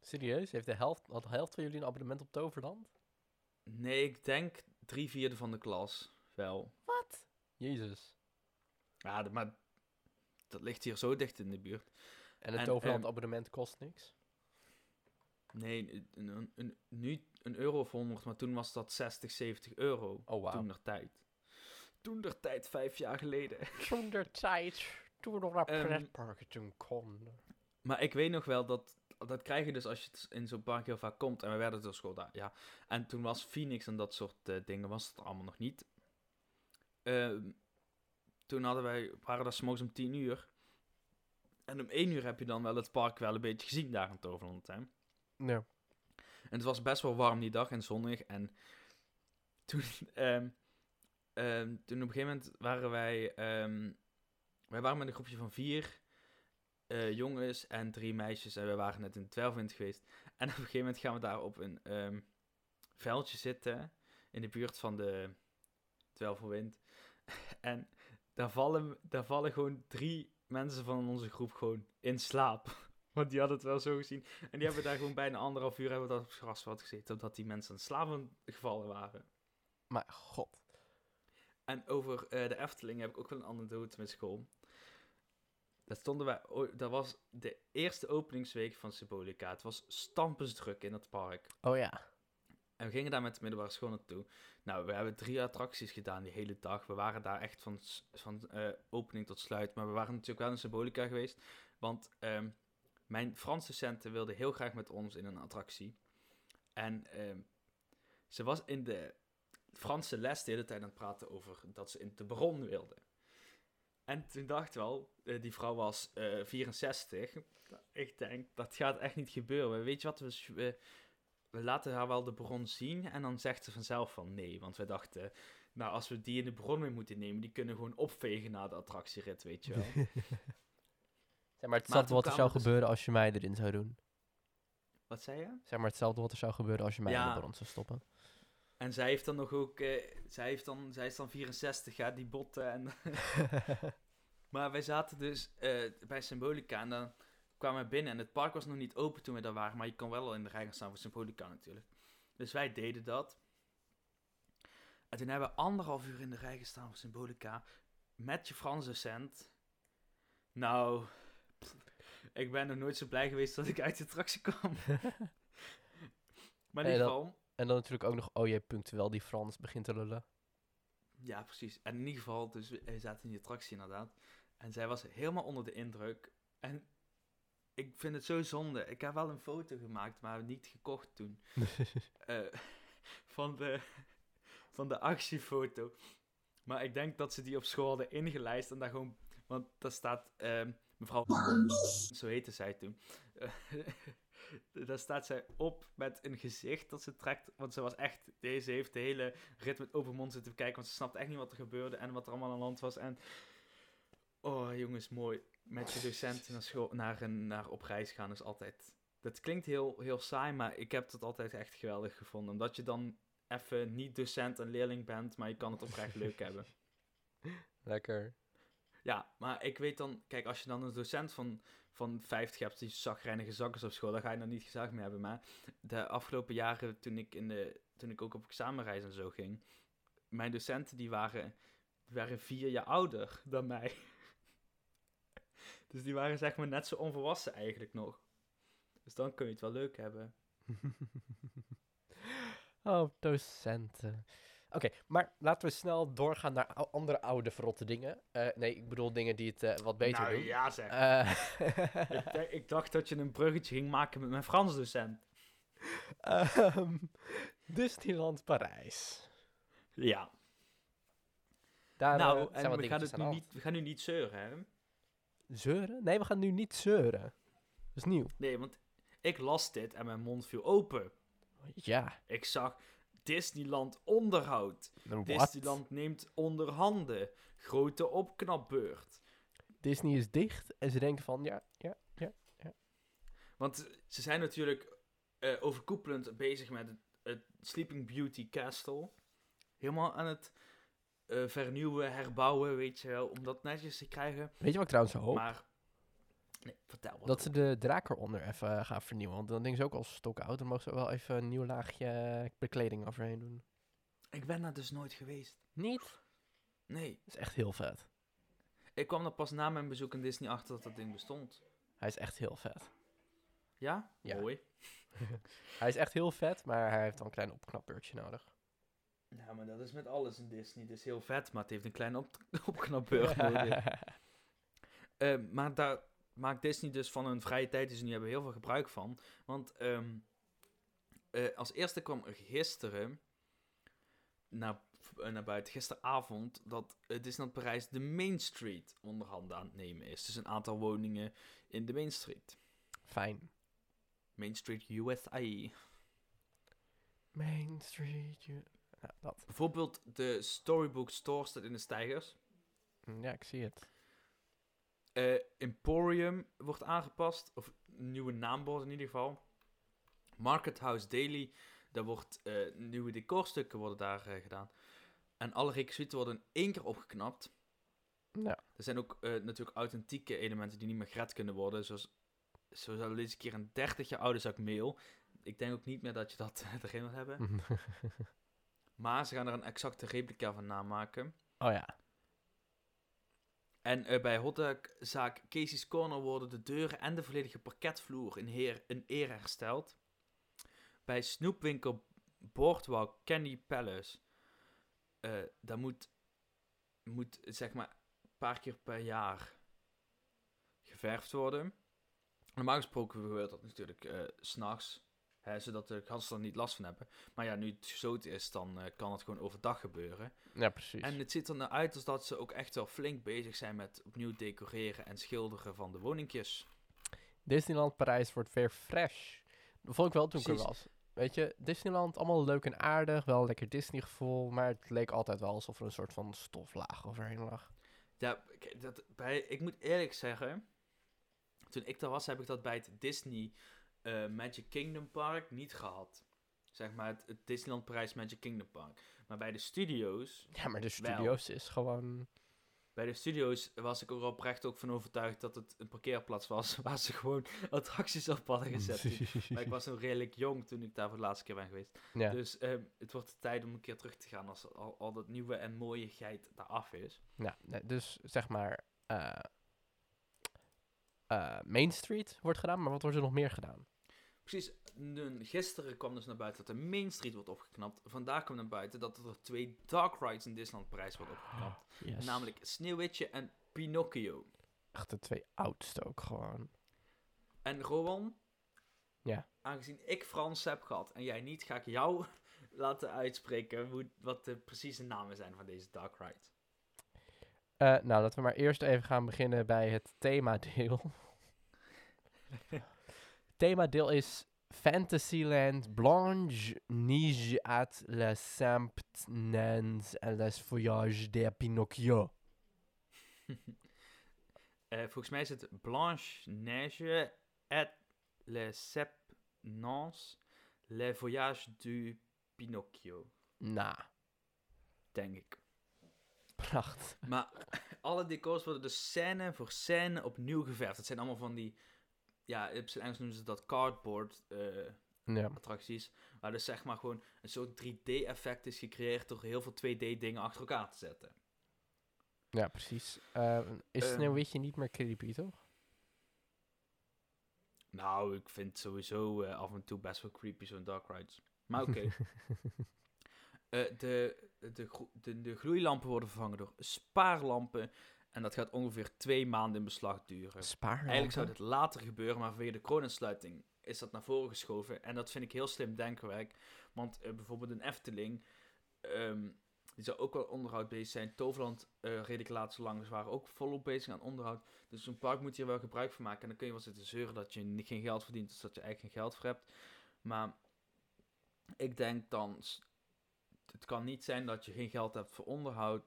Serieus? Heeft de helft, had de helft van jullie een abonnement op Toverland? Nee, ik denk drie vierde van de klas wel. Wat? Jezus. Ja, maar dat ligt hier zo dicht in de buurt. En het En, Toverland ehm, abonnement kost niks? Nee, een, een, een- nu een euro of 100, maar toen was dat 60, 70 euro. Oh, wauw. Toen der tijd. Toen der tijd, vijf jaar geleden. Toen de tijd, toen we nog naar pretparken toen konden. Maar ik weet nog wel dat. Dat krijg je dus als je het in zo'n park heel vaak komt. En we werden door school daar, ja. En toen was Phoenix en dat soort eh, dingen was het allemaal nog niet. Ehm, toen hadden wij, waren daar s'morgens om 10 uur. En om 1 uur heb je dan wel het park wel een beetje gezien daar in Toverland. Hè? En Ja. het was best wel warm die dag en zonnig. En toen, ehm, ehm, toen op een gegeven moment waren wij... ehm, wij waren met een groepje van vier eh, jongens en drie meisjes. En we waren net in het Twelfwind geweest. En op een gegeven moment gaan we daar op een veldje zitten. In de buurt van de Twelfwind. en daar vallen, daar vallen gewoon drie mensen van onze groep gewoon in slaap. Want die hadden het wel zo gezien. En die hebben daar gewoon bijna anderhalf uur hebben dat op het grasveld gezeten. Omdat die mensen in slaap gevallen waren. Maar god. En over eh, de Efteling heb ik ook wel een anekdote met school. Dat stonden wij, dat was de eerste openingsweek van Symbolica. Het was stampensdruk in het park. Oh ja. En we gingen daar met de middelbare school naartoe. Nou, we hebben drie attracties gedaan die hele dag. We waren daar echt van, van eh, opening tot sluit. Maar we waren natuurlijk wel in Symbolica geweest. Want ehm, mijn Franse docenten wilde heel graag met ons in een attractie. En ehm, ze was in de Franse les de hele tijd aan het praten over dat ze in de Baron wilde. En toen dacht wel, eh, die vrouw was eh 64. Ik denk, dat gaat echt niet gebeuren. Weet je wat, we, we laten haar wel de bron zien. En dan zegt ze vanzelf van nee. Want we dachten, nou als we die in de bron mee moeten nemen, die kunnen gewoon opvegen na de attractierit, weet je wel. Zeg maar hetzelfde wat er zou dus- gebeuren als je mij erin zou doen. wat zei je? Zeg maar hetzelfde wat er zou gebeuren als je mij in de brand zou stoppen. En zij heeft dan nog ook, eh, zij, heeft dan, zij is dan 64, ja, die botten. En maar wij zaten dus eh, bij Symbolica en dan kwamen we binnen. En het park was nog niet open toen we daar waren, maar je kon wel al in de rij gaan staan voor Symbolica natuurlijk. Dus wij deden dat. En toen hebben we anderhalf uur in de rij gestaan voor Symbolica met je Frans docent. Nou, ik ben nog nooit zo blij geweest dat ik uit de attractie kwam. maar in ieder geval, En dan natuurlijk ook nog, oh je punctueel die Frans begint te lullen. ja precies. En in ieder geval, dus we we zaten in die attractie inderdaad. En zij was helemaal onder de indruk. En ik vind het zo zonde. Ik heb wel een foto gemaakt, maar niet gekocht toen. Eh, van, de, van de actiefoto. Maar ik denk dat ze die op school hadden ingelijst en daar gewoon... Want daar staat ehm, mevrouw... Zo heette zij toen. Eh, daar staat zij op met een gezicht dat ze trekt. Want ze was echt... Deze heeft de hele rit met open mond zitten kijken. Want ze snapte echt niet wat er gebeurde en wat er allemaal aan de hand was. En... Oh, jongens, mooi. Met je docenten naar, school, naar, een, naar op reis gaan is altijd... Dat klinkt heel, heel saai, maar ik heb het altijd echt geweldig gevonden. Omdat je dan even niet docent en leerling bent, maar je kan het oprecht leuk hebben. Lekker. Ja, maar ik weet dan... Kijk, als je dan een docent van, van 50 hebt die zagrijnige zakkers op school, dan ga je dan niet gezag mee hebben. Maar de afgelopen jaren, toen ik, in de, toen ik ook op examenreis en zo ging, mijn docenten die waren, waren vier jaar ouder dan mij. Dus die waren zeg maar net zo onvolwassen eigenlijk nog. Dus dan kun je het wel leuk hebben. oh, docenten. Oké, maar laten we snel doorgaan naar andere oude verrotte dingen. Eh, nee, ik bedoel dingen die het eh, wat beter nou doen. ja zeg. Eh, ik, dacht dat je een bruggetje ging maken met mijn Frans docent. ehm, Disneyland Parijs. Ja. Daar nou, en we gaan, het nu niet, we gaan nu niet zeuren, hè? Zeuren? Nee, we gaan nu niet zeuren. Dat is nieuw. Nee, want ik las dit en mijn mond viel open. Ja. Ik zag Disneyland onderhoud. What? Disneyland neemt onderhanden. Grote opknapbeurt. Disney is dicht en ze denken van, ja, ja, ja. Want ze zijn natuurlijk eh, overkoepelend bezig met het, het Sleeping Beauty Castle. Helemaal aan het eh, vernieuwen, herbouwen, weet je wel. Om dat netjes te krijgen. Weet je wat ik trouwens hoop? Maar, nee, vertel dat ze de draak eronder even gaan vernieuwen. Want dan denk ze ook al stokoud. Dan mogen ze wel even een nieuw laagje bekleding overheen doen. Ik ben daar dus nooit geweest. Niet? Nee. Dat is echt heel vet. Ik kwam er pas na mijn bezoek in Disney achter dat dat ding bestond. Hij is echt heel vet. Ja? Ja. Mooi. Hij is echt heel vet, maar hij heeft wel een klein opknapbeurtje nodig. Ja, maar dat is met alles in Disney. Het is heel vet, maar het heeft een kleine op opknapbeurt nodig. Eh, maar daar maakt Disney dus van hun vrije tijd die ze nu hebben heel veel gebruik van. Want ehm, eh, als eerste kwam er gisteren naar, eh, naar buiten, gisteravond, dat uh, Disneyland Parijs de Main Street onderhanden aan het nemen is. Dus een aantal woningen in de Main Street. Fijn. Main Street USA. Main Street. Ja, dat. Bijvoorbeeld de Storybook Store staat in de stijgers. Mm, Ja, ik zie het. Eh, Emporium wordt aangepast, of nieuwe naambord in ieder geval. Market House Daily, daar wordt eh, nieuwe decorstukken worden daar eh, gedaan. En alle requisieten worden in één keer opgeknapt. Ja. Er zijn ook natuurlijk authentieke elementen die niet meer gered kunnen worden. Zoals, zoals al deze keer een 30 jaar oude zak meel. Ik denk ook niet meer dat je dat erin wil hebben. Maar ze gaan er een exacte replica van namaken. oh ja. En eh, bij hotdogzaak Casey's Corner worden de deuren en de volledige parketvloer in, heer, in ere hersteld. Bij snoepwinkel Boardwalk Candy Palace, eh daar moet, moet zeg maar een paar keer per jaar geverfd worden. Normaal gesproken gebeurt dat natuurlijk eh, s s'nachts, zodat de gasten er niet last van hebben. Maar ja, nu het gesloten is, dan eh, kan het gewoon overdag gebeuren. Ja, precies. En het ziet er naar uit als dat ze ook echt wel flink bezig zijn met opnieuw decoreren en schilderen van de woningjes. Disneyland Parijs wordt weer fresh. Dat vond ik wel toen ik er was. Weet je, Disneyland, allemaal leuk en aardig. Wel lekker Disney gevoel. Maar het leek altijd wel alsof er een soort van stoflaag overheen lag. Ja, dat, bij, ik moet eerlijk zeggen, toen ik daar was, heb ik dat bij het Disney eh, Magic Kingdom Park niet gehad. zeg maar het, het Disneyland Parijs Magic Kingdom Park. Maar bij de studio's, Ja, maar de Wel. studio's is gewoon... bij de studio's was ik er oprecht ook van overtuigd dat het een parkeerplaats was waar ze gewoon attracties op hadden gezet. maar ik was nog redelijk jong toen ik daar voor de laatste keer ben geweest. ja. Dus ehm, het wordt tijd om een keer terug te gaan als al, al dat nieuwe en mooie geit daar af is. Ja, dus zeg maar... eh, eh, Main Street wordt gedaan, maar wat wordt er nog meer gedaan? Precies, gisteren kwam dus naar buiten dat de Main Street wordt opgeknapt. Vandaag kwam naar buiten dat er twee dark rides in Disneyland Parijs worden opgeknapt. Yes. Namelijk Sneeuwwitje en Pinocchio. Echt de twee oudste ook gewoon. En Rowan, Ja. aangezien ik Frans heb gehad en jij niet, ga ik jou laten uitspreken hoe, wat de precieze namen zijn van deze dark rides. Eh, nou, laten we maar eerst even gaan beginnen bij het themadeel. themadeel is Fantasyland Blanche Nige at les Samptnans et les Voyages de Pinocchio. Eh, volgens mij is het Blanche Neige et les sept nans le voyage du Pinocchio, Nou, denk ik. pracht. Maar alle decors worden dus scène voor scène opnieuw geverfd. Het zijn allemaal van die, ja, op zijn Engels noemen ze dat cardboard Ja. attracties. Waar dus zeg maar gewoon een soort 3D-effect is gecreëerd door heel veel 2D-dingen achter elkaar te zetten. ja, precies. Eh, is Ehm. Sneeuwwitje niet meer creepy, toch? Nou, ik vind sowieso eh, af en toe best wel creepy zo'n dark rides. Maar oké. De, de, de, de gloeilampen worden vervangen door spaarlampen. En dat gaat ongeveer twee maanden in beslag duren. Eigenlijk zou dit later gebeuren, maar vanwege de kroonsluiting is dat naar voren geschoven. En dat vind ik heel slim denkwerk. Want eh, bijvoorbeeld een Efteling, ehm, die zou ook wel onderhoud bezig zijn. Toverland eh redelijk laatst lang, ze waren ook volop bezig aan onderhoud. Dus zo'n park moet je er wel gebruik van maken. En dan kun je wel zitten zeuren dat je geen geld verdient, dus dat je eigenlijk geen geld voor hebt. Maar ik denk dan, het kan niet zijn dat je geen geld hebt voor onderhoud.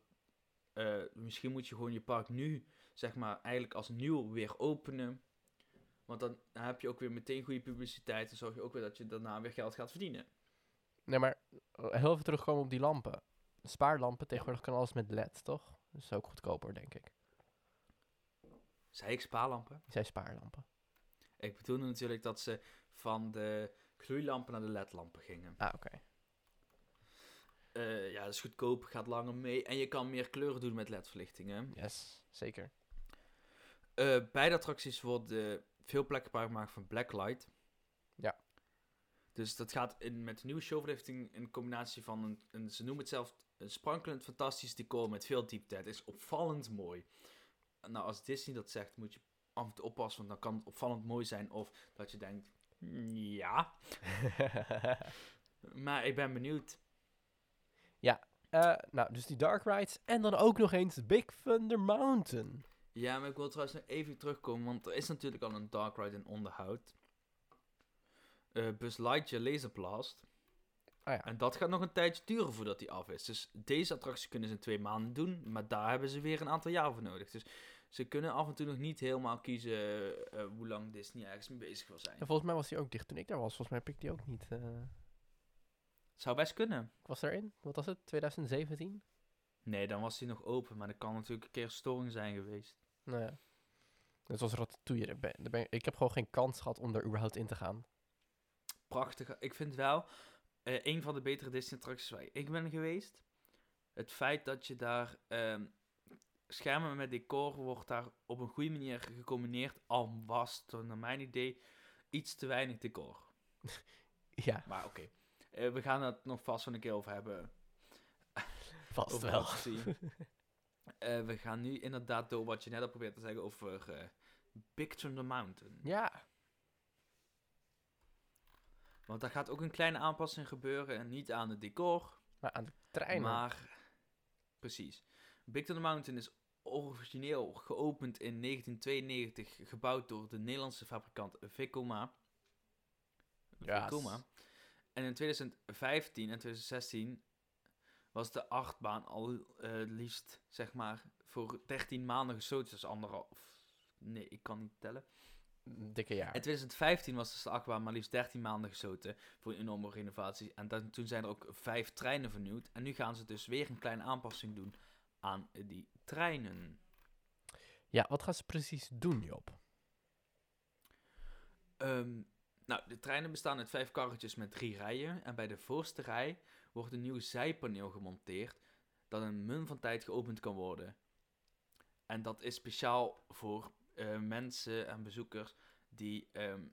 Eh, misschien moet je gewoon je park nu zeg maar, eigenlijk als nieuw weer openen. Want dan heb je ook weer meteen goede publiciteit. En zorg je ook weer dat je daarna weer geld gaat verdienen. Nee, maar eh, heel even terugkomen op die lampen. Spaarlampen, tegenwoordig kan alles met LED, toch? Dat is ook goedkoper, denk ik. Zei ik spaarlampen? Zijn spaarlampen. Ik bedoelde natuurlijk dat ze van de gloeilampen naar de ledlampen gingen. Ah, oké. Eh, ja, dat is goedkoop, gaat langer mee. En je kan meer kleuren doen met ledverlichtingen. Yes, zeker. Eh beide attracties worden veel plekken gebruik gemaakt van blacklight. Ja. Dus dat gaat in, met de nieuwe showverlichting in combinatie van een, een ze noemen het zelf een sprankelend fantastisch decor met veel diepte. Het is opvallend mooi. Nou, als Disney dat zegt, moet je af en toe oppassen, want dan kan het opvallend mooi zijn. Of dat je denkt, "Mm, ja. Maar ik ben benieuwd. Eh, nou, dus die Dark Rides. En dan ook nog eens Big Thunder Mountain. Ja, maar ik wil trouwens nog even terugkomen, want er is natuurlijk al een Dark Ride in onderhoud. Eh Buzz Lightyear Laser Blast. Ah ja. En dat gaat nog een tijdje duren voordat die af is. Dus deze attractie kunnen ze in twee maanden doen, maar daar hebben ze weer een aantal jaar voor nodig. Dus ze kunnen af en toe nog niet helemaal kiezen eh, hoe lang Disney ergens mee bezig wil zijn. En volgens mij was die ook dicht toen ik daar was. Volgens mij heb ik die ook niet. Zou best kunnen. ik was daarin. Wat was het? 2017? Nee, dan was hij nog open, maar er kan natuurlijk een keer storing zijn geweest. Nou ja. Net zoals Ratatouille. Daar ben, daar ben, ik heb gewoon geen kans gehad om er überhaupt in te gaan. prachtig. Ik vind wel eh, een van de betere Disney-attracties waar ik ben geweest. Het feit dat je daar ehm, schermen met decor wordt daar op een goede manier gecombineerd. Al was er naar mijn idee iets te weinig decor. Ja, Maar oké, Eh, we gaan het nog vast van een keer over hebben. vast over wel. Eh, we gaan nu inderdaad door wat je net al probeert te zeggen over eh Big Thunder Mountain. ja, Want daar gaat ook een kleine aanpassing gebeuren. En niet aan het decor, maar aan de treinen. Maar, precies. Big Thunder Mountain is origineel geopend in 1992, gebouwd door de Nederlandse fabrikant Vekoma. Ja, Vekoma. En in 2015 en 2016 was de achtbaan al eh, liefst, zeg maar, voor 13 maanden gesloten. Dus anderhalf. Nee, ik kan niet tellen. dikke jaar. In 2015 was dus de achtbaan maar liefst 13 maanden gesloten voor een enorme renovatie. En dan, toen zijn er ook vijf treinen vernieuwd. En nu gaan ze dus weer een kleine aanpassing doen aan die treinen. Ja, wat gaan ze precies doen, Job? Ehm, nou, de treinen bestaan uit vijf karretjes met drie rijen. En bij de voorste rij wordt een nieuw zijpaneel gemonteerd dat een mun van tijd geopend kan worden. En dat is speciaal voor eh, mensen en bezoekers die ehm,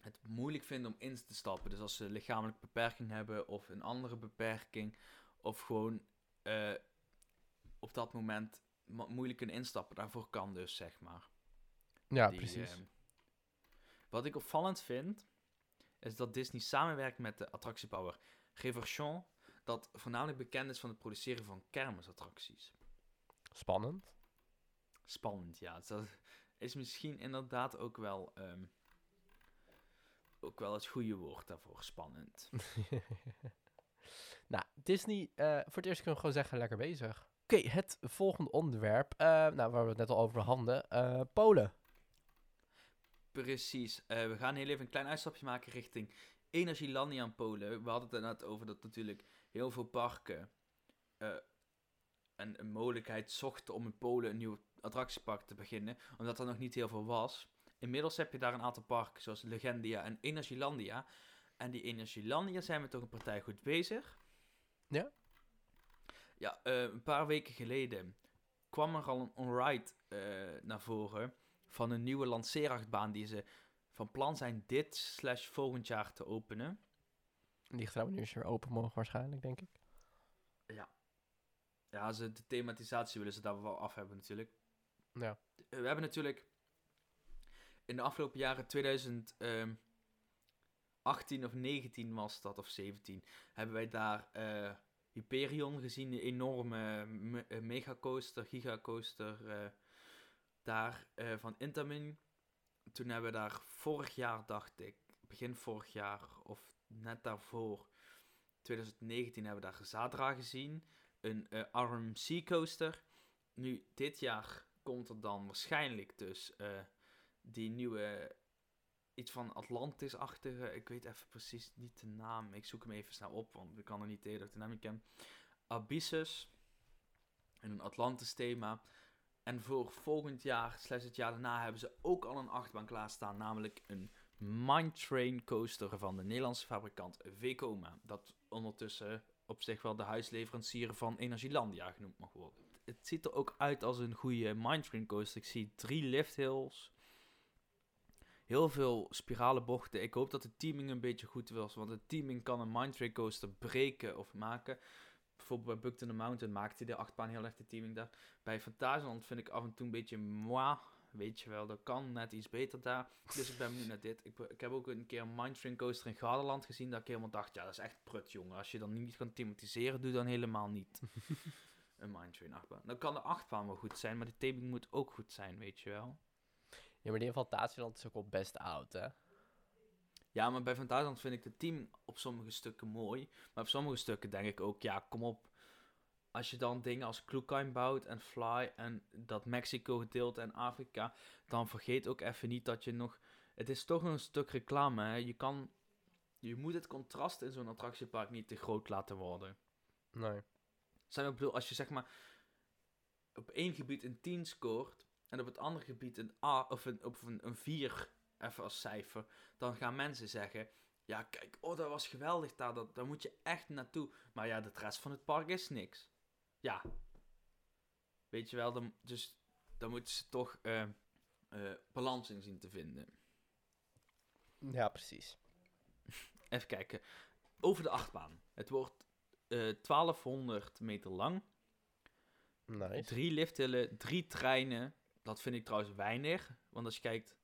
het moeilijk vinden om in te stappen. Dus als ze lichamelijke beperking hebben of een andere beperking, of gewoon eh, op dat moment mo- moeilijk kunnen instappen. Daarvoor kan dus, zeg maar. Ja, Die, precies. ehm, wat ik opvallend vind, is dat Disney samenwerkt met de attractiebouwer Reverchon, dat voornamelijk bekend is van het produceren van kermisattracties. Spannend. Spannend, ja. Dus dat is misschien inderdaad ook wel, ehm, ook wel het goede woord daarvoor, spannend. nou, Disney, eh, voor het eerst kunnen we gewoon zeggen, lekker bezig. Oké, het volgende onderwerp, eh, nou, waar we het net al over hadden, eh, Polen. Precies. Eh, we gaan heel even een klein uitstapje maken richting Energielandia in Polen. We hadden het er net over dat natuurlijk heel veel parken eh, een, een mogelijkheid zochten om in Polen een nieuw attractiepark te beginnen, omdat er nog niet heel veel was. Inmiddels heb je daar een aantal parken, zoals Legendia en Energielandia. En die Energielandia zijn we toch een partij goed bezig. Ja? Ja, eh, een paar weken geleden kwam er al een onride eh naar voren van een nieuwe lanceerachtbaan die ze van plan zijn dit slash volgend jaar te openen. Die gaan nu weer open mogen waarschijnlijk, denk ik. Ja, ze, de thematisatie willen ze daar wel af hebben natuurlijk. Ja. Eh, We hebben natuurlijk in de afgelopen jaren 2018 of 19 was dat, of 17, hebben wij daar eh, Hyperion gezien, die enorme me eh, megacoaster, gigacoaster eh, daar eh, van Intamin. Toen hebben we daar vorig jaar, dacht ik, begin vorig jaar of net daarvoor, 2019, hebben we daar Zadra gezien. Een eh, RMC coaster. Nu, dit jaar komt er dan waarschijnlijk dus eh, die nieuwe, iets van Atlantis-achtige, ik weet even precies niet de naam. Ik zoek hem even snel op, want ik kan er niet tegen dat ik de naam niet ken. Abyssus. En een Atlantis thema. En voor volgend jaar, slechts het jaar daarna, hebben ze ook al een achtbaan klaarstaan. Namelijk een Mind Train coaster van de Nederlandse fabrikant Vekoma. Dat ondertussen op zich wel de huisleverancier van Energielandia genoemd mag worden. Het ziet er ook uit als een goede Mind Train coaster. Ik zie drie lift hills. Heel veel spirale bochten. Ik hoop dat de teaming een beetje goed was. Want de teaming kan een Mind Train coaster breken of maken. Bijvoorbeeld bij Bucked in the Mountain maakte de achtbaan heel erg de teaming daar. Bij Fantasieland vind ik af en toe een beetje moi. Weet je wel, dat kan net iets beter daar. Dus ik ben benieuwd naar dit. Ik, ik heb ook een keer een Mind Train coaster in Gardaland gezien. Dat ik helemaal dacht, ja, dat is echt prut, jongen. Als je dan niet kan thematiseren, doe dan helemaal niet. een Mind Train achtbaan. Dan kan de achtbaan wel goed zijn, maar de teaming moet ook goed zijn, weet je wel. Ja, maar die in Fantasieland is ook wel best oud, hè? Ja, maar bij Fantasieland vind ik de team op sommige stukken mooi. Maar op sommige stukken denk ik ook, ja, kom op. Als je dan dingen als Kloekheim bouwt en Fly en dat Mexico gedeelte en Afrika, dan vergeet ook even niet dat je nog... Het is toch een stuk reclame, hè. Je kan... Je moet het contrast in zo'n attractiepark niet te groot laten worden. Nee. Zijn ik bedoel, als je zeg maar op één gebied een 10 scoort en op het andere gebied een A of een, of een, een 4 even als cijfer, dan gaan mensen zeggen: Ja, kijk, oh, dat was geweldig daar, dat, daar moet je echt naartoe. Maar ja, de rest van het park is niks. Ja. Weet je wel, dan, dus dan moeten ze toch eh, balans in zien te vinden. Ja, precies. Even kijken. Over de achtbaan. Het wordt eh 1200 meter lang. Nice. Drie lifthillen, drie treinen. Dat vind ik trouwens weinig. Want als je kijkt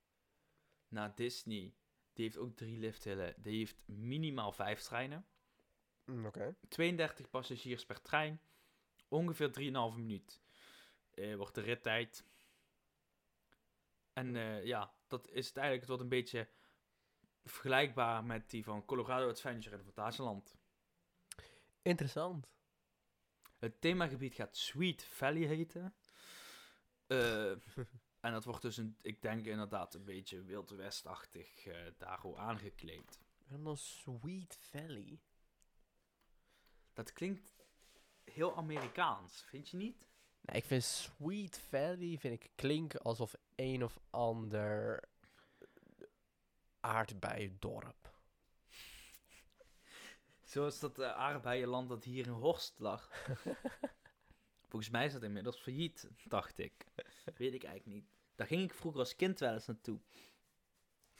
naar Disney, die heeft ook drie lifthillen. Die heeft minimaal vijf treinen. Mm, Oké. 32 passagiers per trein. Ongeveer 3,5 minuut eh, wordt de rittijd. En eh, ja, dat is het eigenlijk. Het wordt een beetje vergelijkbaar met die van Colorado Adventure in Fantasieland. Interessant. Het themagebied gaat Sweet Valley heten. Eh, En dat wordt dus, een, ik denk inderdaad, een beetje Wild West-achtig eh daar al aangekleed. En dan Sweet Valley. Dat klinkt heel Amerikaans, vind je niet? Nou, ik vind Sweet Valley vind ik klinken alsof een of ander aardbeiendorp. Zoals dat uh, aardbeienland dat hier in Horst lag. Volgens mij is dat inmiddels failliet, dacht ik. Weet ik eigenlijk niet. Daar ging ik vroeger als kind wel eens naartoe.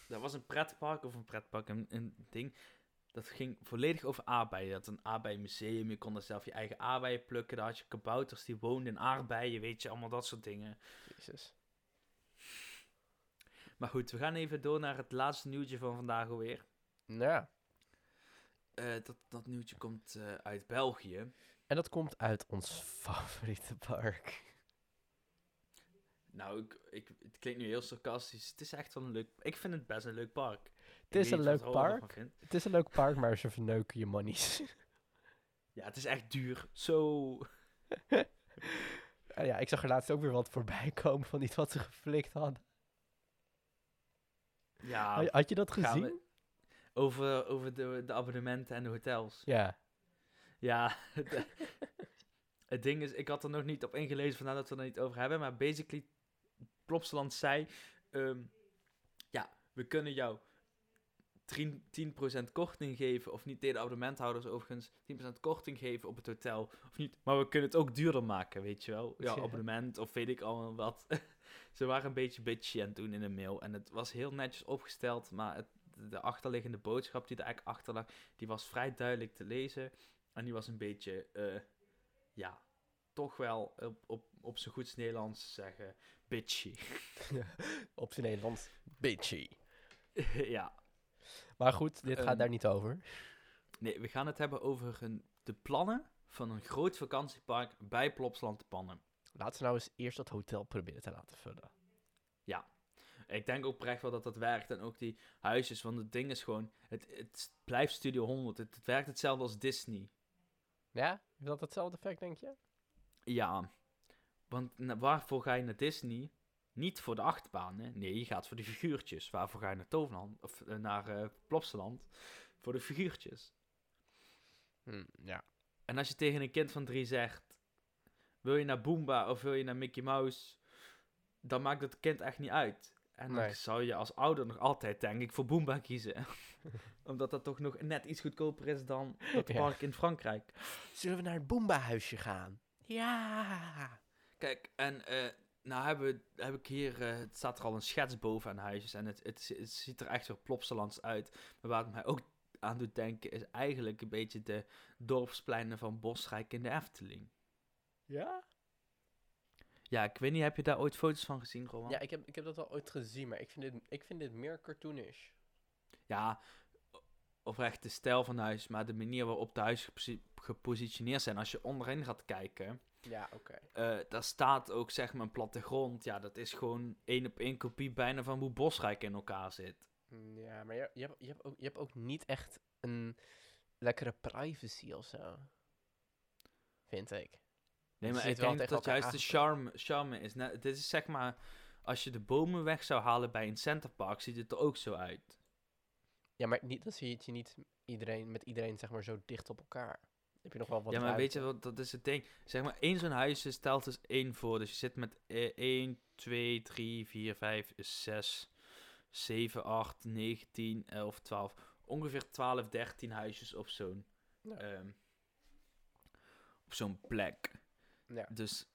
Dat was een pretpark of een pretpark, een, een ding. Dat ging volledig over aardbeien. Dat een aardbeienmuseum. Je kon er zelf je eigen aardbeien plukken. Daar had je kabouters die woonden in aardbeien. Weet je, allemaal dat soort dingen. Jezus. Maar goed, we gaan even door naar het laatste nieuwtje van vandaag alweer. Ja. Eh, dat, dat nieuwtje komt eh, uit België. En dat komt uit ons favoriete park. Nou, ik, ik, het klinkt nu heel sarcastisch. Het is echt wel een leuk... Ik vind het best een leuk park. Het is een leuk park. Het is een leuk park, maar ze verneuken je monies. Ja, het is echt duur. Zo... Ja, ik zag er laatst ook weer wat voorbij komen van iets wat ze geflikt hadden. Ja, Had- je dat gezien? we- over, over de, de abonnementen en de hotels. Ja. Ja, het, het ding is, ik had er nog niet op ingelezen vandaar dat we er niet over hebben. Maar basically, Plopsaland zei, ehm, ja, we kunnen jou 10%, 10% korting geven, of niet tegen de abonnementhouders overigens, 10% korting geven op het hotel, of niet. Maar we kunnen het ook duurder maken, weet je wel. Ja, Ja. abonnement, of weet ik allemaal wat. Ze waren een beetje bitchy aan het doen in een mail. En het was heel netjes opgesteld, maar het, de achterliggende boodschap die er eigenlijk achter lag, die was vrij duidelijk te lezen. En die was een beetje, eh, ja, toch wel op, op, op zijn goeds Nederlands zeggen, bitchy. Op zijn Nederlands. Bitchy. ja. Maar goed, dit gaat Ehm, daar niet over. Nee, we gaan het hebben over een, de plannen van een groot vakantiepark bij Plopsland te Pannen. Laten we nou eens eerst dat hotel proberen te laten vullen. Ik denk oprecht wel dat dat werkt. En ook die huisjes, want het ding is gewoon, het, het blijft Studio 100. Het, het werkt hetzelfde als Disney. Ja? Is dat hetzelfde effect, denk je? Ja, want waarvoor ga je naar Disney? Niet voor de achtbaan, hè? Nee, je gaat voor de figuurtjes. Waarvoor ga je naar Toverland? Of eh, naar Plopsaland? Voor de figuurtjes. Hm, ja. En als je tegen een kind van drie zegt... Wil je naar Boomba of wil je naar Mickey Mouse? Dan maakt het kind echt niet uit. En dan Nee. zou je als ouder nog altijd, denk ik, voor Boomba kiezen. Omdat dat toch nog net iets goedkoper is dan het Ja. park in Frankrijk. Zullen we naar het Boomba-huisje gaan? Ja! Kijk, en eh, nou hebben we, heb ik hier, eh, het staat er al een schets boven aan huisjes en het, het, zi- het ziet er echt zo plopsalands uit. Maar waar het mij ook aan doet denken is eigenlijk een beetje de dorpspleinen van Bosrijk in de Efteling. Ja? Ja, ik weet niet, heb je daar ooit foto's van gezien, Roman? Ja, ik heb, ik heb dat wel ooit gezien, maar ik vind dit, ik vind dit meer cartoonish. Ja, oprecht de stijl van huis, maar de manier waarop de huizen geposi- gepositioneerd zijn. Als je onderin gaat kijken, Ja, oké. eh, daar staat ook zeg maar een plattegrond. Ja, dat is gewoon één op één kopie bijna van hoe Bosrijk in elkaar zit. Mm, Ja, maar je, je, hebt, je, hebt ook, je hebt ook niet echt een lekkere privacy of zo. Vind ik. Nee, maar ik denk dat elkaar juist de charme, charme is. Nou, dit is zeg maar, als je de bomen weg zou halen bij een centerpark, ziet het er ook zo uit. Ja, maar niet, dan zie je niet iedereen, met iedereen zeg maar zo dicht op elkaar. Heb je nog wel wat ja, maar weet je wat, dat is het ding. Zeg maar, één zo'n huisje stelt dus één voor. Dus je zit met eh, 1, 2, 3, 4, 5, 6, 7, 8, 9, 10, 11, 12. Ongeveer 12, 13 huisjes op zo'n Ja. ehm, op zo'n plek. Ja. Dus,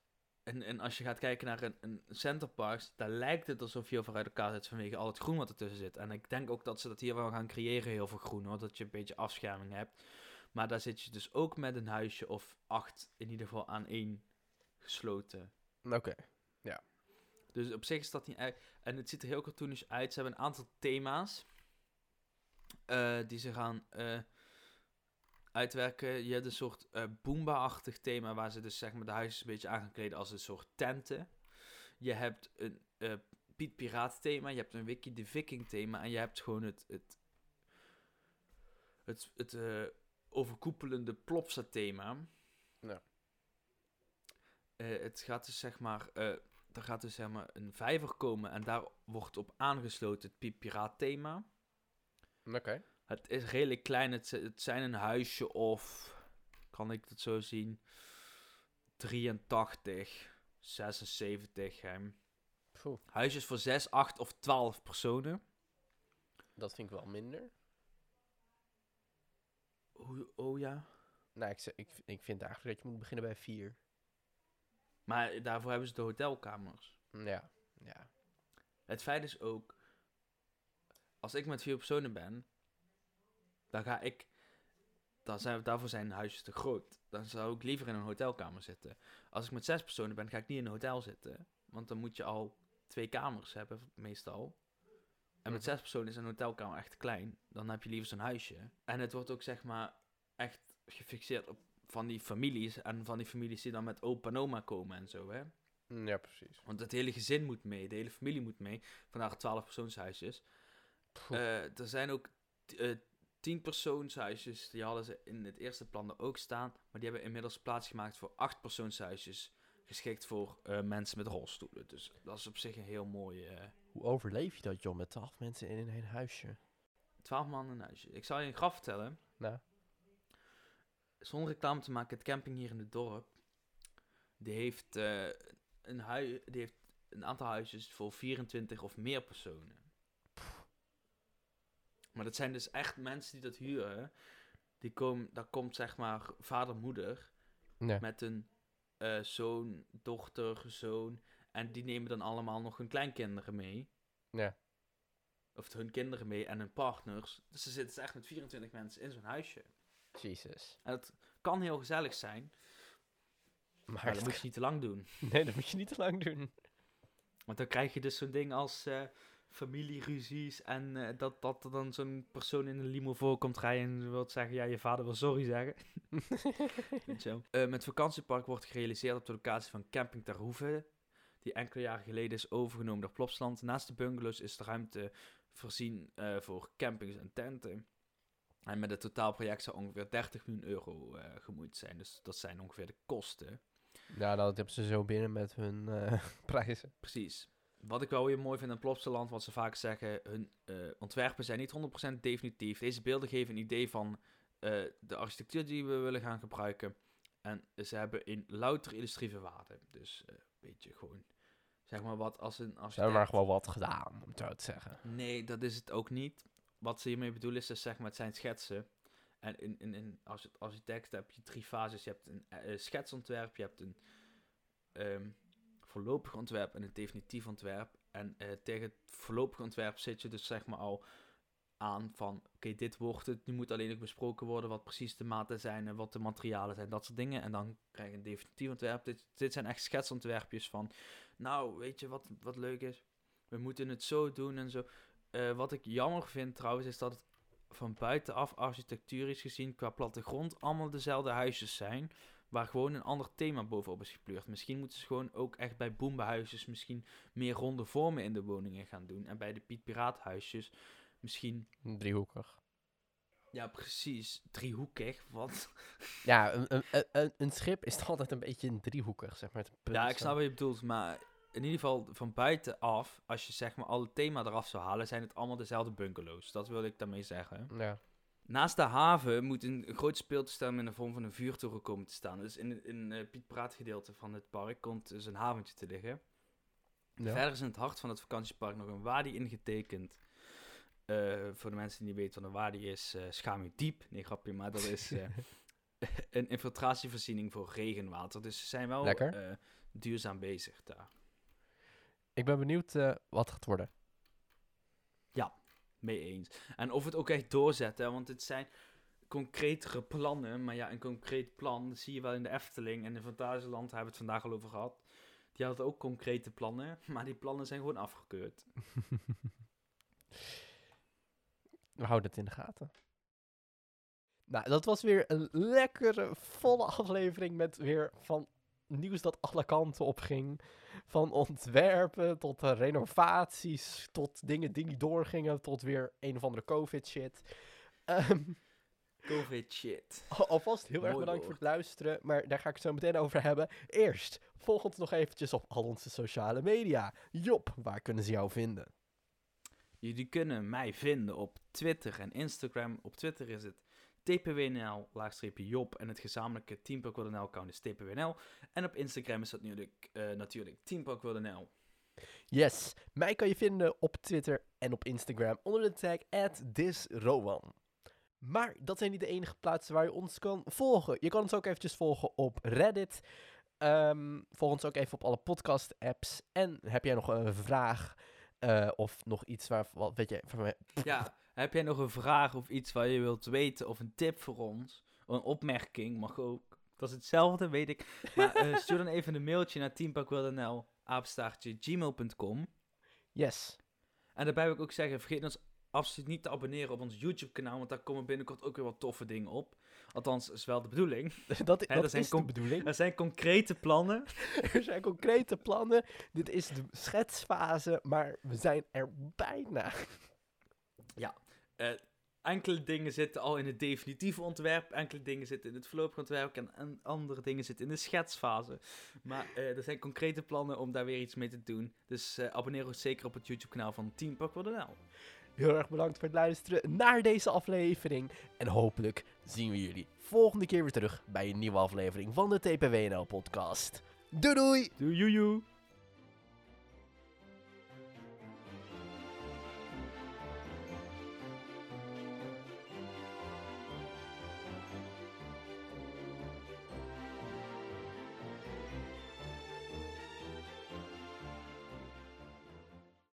en, en als je gaat kijken naar een, een centerparks, daar lijkt het alsof je over uit elkaar zit vanwege al het groen wat ertussen zit. En ik denk ook dat ze dat hier wel gaan creëren, heel veel groen hoor, dat je een beetje afscherming hebt. Maar daar zit je dus ook met een huisje of acht in ieder geval aan één gesloten. Oké. Dus op zich is dat niet echt. En het ziet er heel cartoonisch uit. Ze hebben een aantal thema's eh, die ze gaan eh, uitwerken. Je hebt een soort eh Boomba-achtig thema waar ze dus zeg maar de huisjes een beetje aan gaan kleden als een soort tenten. Je hebt een eh, Piet Piraat thema, je hebt een Wiki de Viking thema en je hebt gewoon het, het, het, het eh, overkoepelende Plopsa thema. Ja. Het gaat dus zeg maar, er gaat dus zeg maar een vijver komen en daar wordt op aangesloten het Piepiraat thema. Oké. Het is redelijk klein, het, zi- het zijn een huisje of, kan ik het zo zien, 83, 76. hè. Poeh, Huisjes voor 6, 8 of 12 personen. dat vind ik wel minder. Oh ja. Nou, ik, ik, ik vind eigenlijk dat je moet beginnen bij vier. Maar daarvoor hebben ze de hotelkamers. Ja, ja. Het feit is ook, als ik met vier personen ben, dan ga ik, dan zijn, daarvoor zijn huisjes te groot. Dan zou ik liever in een hotelkamer zitten. Als ik met zes personen ben, ga ik niet in een hotel zitten. Want dan moet je al twee kamers hebben, meestal. En met Mhm. zes personen is een hotelkamer echt klein. Dan heb je liever zo'n huisje. En het wordt ook zeg maar echt gefixeerd op van die families. En van die families die dan met opa en oma komen en zo, hè. Mm, Ja, precies. Want het hele gezin moet mee, de hele familie moet mee. Vandaag 12 persoonshuisjes. Eh, er zijn ook eh 10 persoonshuisjes, die hadden ze in het eerste plan er ook staan. Maar die hebben inmiddels plaatsgemaakt voor 8 persoonshuisjes. Geschikt voor eh, mensen met rolstoelen. Dus dat is op zich een heel mooi. eh Hoe overleef je dat, joh, met twaalf mensen in een huisje? 12 man in een huisje. Ik zal je een graf vertellen. Nou, Zonder reclame te maken, het camping hier in het dorp. Die heeft, eh, een, hui die heeft een aantal huisjes voor 24 of meer personen. Maar dat zijn dus echt mensen die dat huren. Die komen, daar komt zeg maar vader, moeder met een eh, zoon, dochter, zoon. En die nemen dan allemaal nog hun kleinkinderen mee. Ja. Of hun kinderen mee en hun partners. Dus ze zitten echt met 24 mensen in zo'n huisje. Jesus. En het kan heel gezellig zijn, Maar maar dat moet je niet te lang doen. Nee, dat moet je niet te lang doen. Want dan krijg je dus zo'n ding als eh, familieruzies en eh, dat, dat er dan zo'n persoon in een limo voorkomt rijden en wil zeggen, ja, je vader wil sorry zeggen. Je wel. Eh, met vakantiepark wordt gerealiseerd op de locatie van Camping Ter Hoeve, die enkele jaren geleden is overgenomen door Plopsland. Naast de bungalows is de ruimte voorzien eh, voor campings en tenten. En met het totaalproject zou ongeveer 30 miljoen euro gemoeid zijn. Dus dat zijn ongeveer de kosten. Ja, dat hebben ze zo binnen met hun prijzen. Precies. Wat ik wel weer mooi vind aan Plopsaland, wat ze vaak zeggen, hun eh, ontwerpen zijn niet 100% definitief. Deze beelden geven een idee van eh, de architectuur die we willen gaan gebruiken. En ze hebben een louter illustrieve waarde. Dus eh, weet je, gewoon, zeg maar wat als een Ze architect... hebben maar gewoon wat gedaan, om het zo te zeggen. Nee, dat is het ook niet. Wat ze hiermee bedoelen is, dus, zeg maar, het zijn schetsen. En in, in, in, als architect heb je drie fases. Je hebt een eh, eh, schetsontwerp, je hebt een ehm, voorlopig ontwerp en een definitief ontwerp. En eh, tegen het voorlopig ontwerp zit je dus zeg maar al aan van, oké, dit wordt het. Nu moet alleen nog besproken worden wat precies de maten zijn en wat de materialen zijn, dat soort dingen. En dan krijg je een definitief ontwerp. Dit, dit zijn echt schetsontwerpjes van, nou, weet je wat, wat leuk is? We moeten het zo doen en zo. Eh, wat ik jammer vind trouwens, is dat het van buitenaf architecturisch gezien qua plattegrond allemaal dezelfde huisjes zijn. Waar gewoon een ander thema bovenop is gepleurd. Misschien moeten ze gewoon ook echt bij boembehuisjes misschien meer ronde vormen in de woningen gaan doen. En bij de Piet Piraathuisjes misschien, Driehoekig. ja precies, driehoekig. Wat? Ja, een, een, een- schip is toch altijd een beetje een driehoekig, zeg maar. Ja, ik snap wat je bedoelt, maar in ieder geval van buitenaf, als je zeg maar alle thema eraf zou halen, zijn het allemaal dezelfde bungalows. Dat wil ik daarmee zeggen. Ja. Naast de haven moet een groot speeltoestel in de vorm van een vuurtoren komen te staan. Dus in, in het Piet Praat gedeelte van het park komt dus een haventje te liggen. ja. Verder is in het hart van het vakantiepark nog een wadi ingetekend. Eh, voor de mensen die niet weten wat een wadi is, eh schaam je diep. Nee, grapje, maar dat is eh, een infiltratievoorziening voor regenwater. Dus ze zijn wel eh, duurzaam bezig daar. Ik ben benieuwd eh, wat gaat worden. Eens. En of het ook echt doorzetten, want het zijn concretere plannen. Maar ja, een concreet plan zie je wel in de Efteling en in Fantasieland, hebben we het vandaag al over gehad. Die hadden ook concrete plannen, maar die plannen zijn gewoon afgekeurd. We houden het in de gaten. Nou, dat was weer een lekkere, volle aflevering met weer van nieuws dat alle kanten op ging. Van ontwerpen tot eh, renovaties, tot dingen die niet doorgingen, tot weer een of andere covid shit. Ehm, Covid shit. Al- Alvast heel erg bedankt voor het luisteren, maar daar ga ik het zo meteen over hebben. Eerst, volg ons nog eventjes op al onze sociale media. Job, waar kunnen ze jou vinden? Jullie kunnen mij vinden op Twitter en Instagram. Op Twitter is het tpwnl, laagstreepje Job. En het gezamenlijke teampark.nl account is tpwnl. En op Instagram is dat natuurlijk, eh natuurlijk teampark.nl. Yes, mij kan je vinden op Twitter en op Instagram onder de tag @thisrowan. Maar dat zijn niet de enige plaatsen waar je ons kan volgen. Je kan ons ook eventjes volgen op Reddit. Ehm, volg ons ook even op alle podcast-apps. En heb jij nog een vraag eh, of nog iets waar, wat, weet je, van mij, Ja, heb jij nog een vraag of iets waar je wilt weten of een tip voor ons? Een opmerking mag ook. Dat is hetzelfde, weet ik. Maar eh, stuur dan even een mailtje naar apenstaartje gmail.com. Yes. En daarbij wil ik ook zeggen, vergeet ons absoluut niet te abonneren op ons YouTube kanaal, want daar komen binnenkort ook weer wat toffe dingen op. Althans, is wel de bedoeling. dat dat zijn is de bedoeling. Er zijn concrete plannen. er zijn concrete plannen. Dit is de schetsfase, maar we zijn er bijna. Eh, enkele dingen zitten al in het definitieve ontwerp, enkele dingen zitten in het voorlopig ontwerp en, en andere dingen zitten in de schetsfase. Maar eh, er zijn concrete plannen om daar weer iets mee te doen. Dus eh, abonneer ons zeker op het YouTube kanaal van Team Park.nl. Heel erg bedankt voor het luisteren naar deze aflevering. En hopelijk zien we jullie volgende keer weer terug bij een nieuwe aflevering van de TPWNL podcast. Doei doei! Doei joejoe!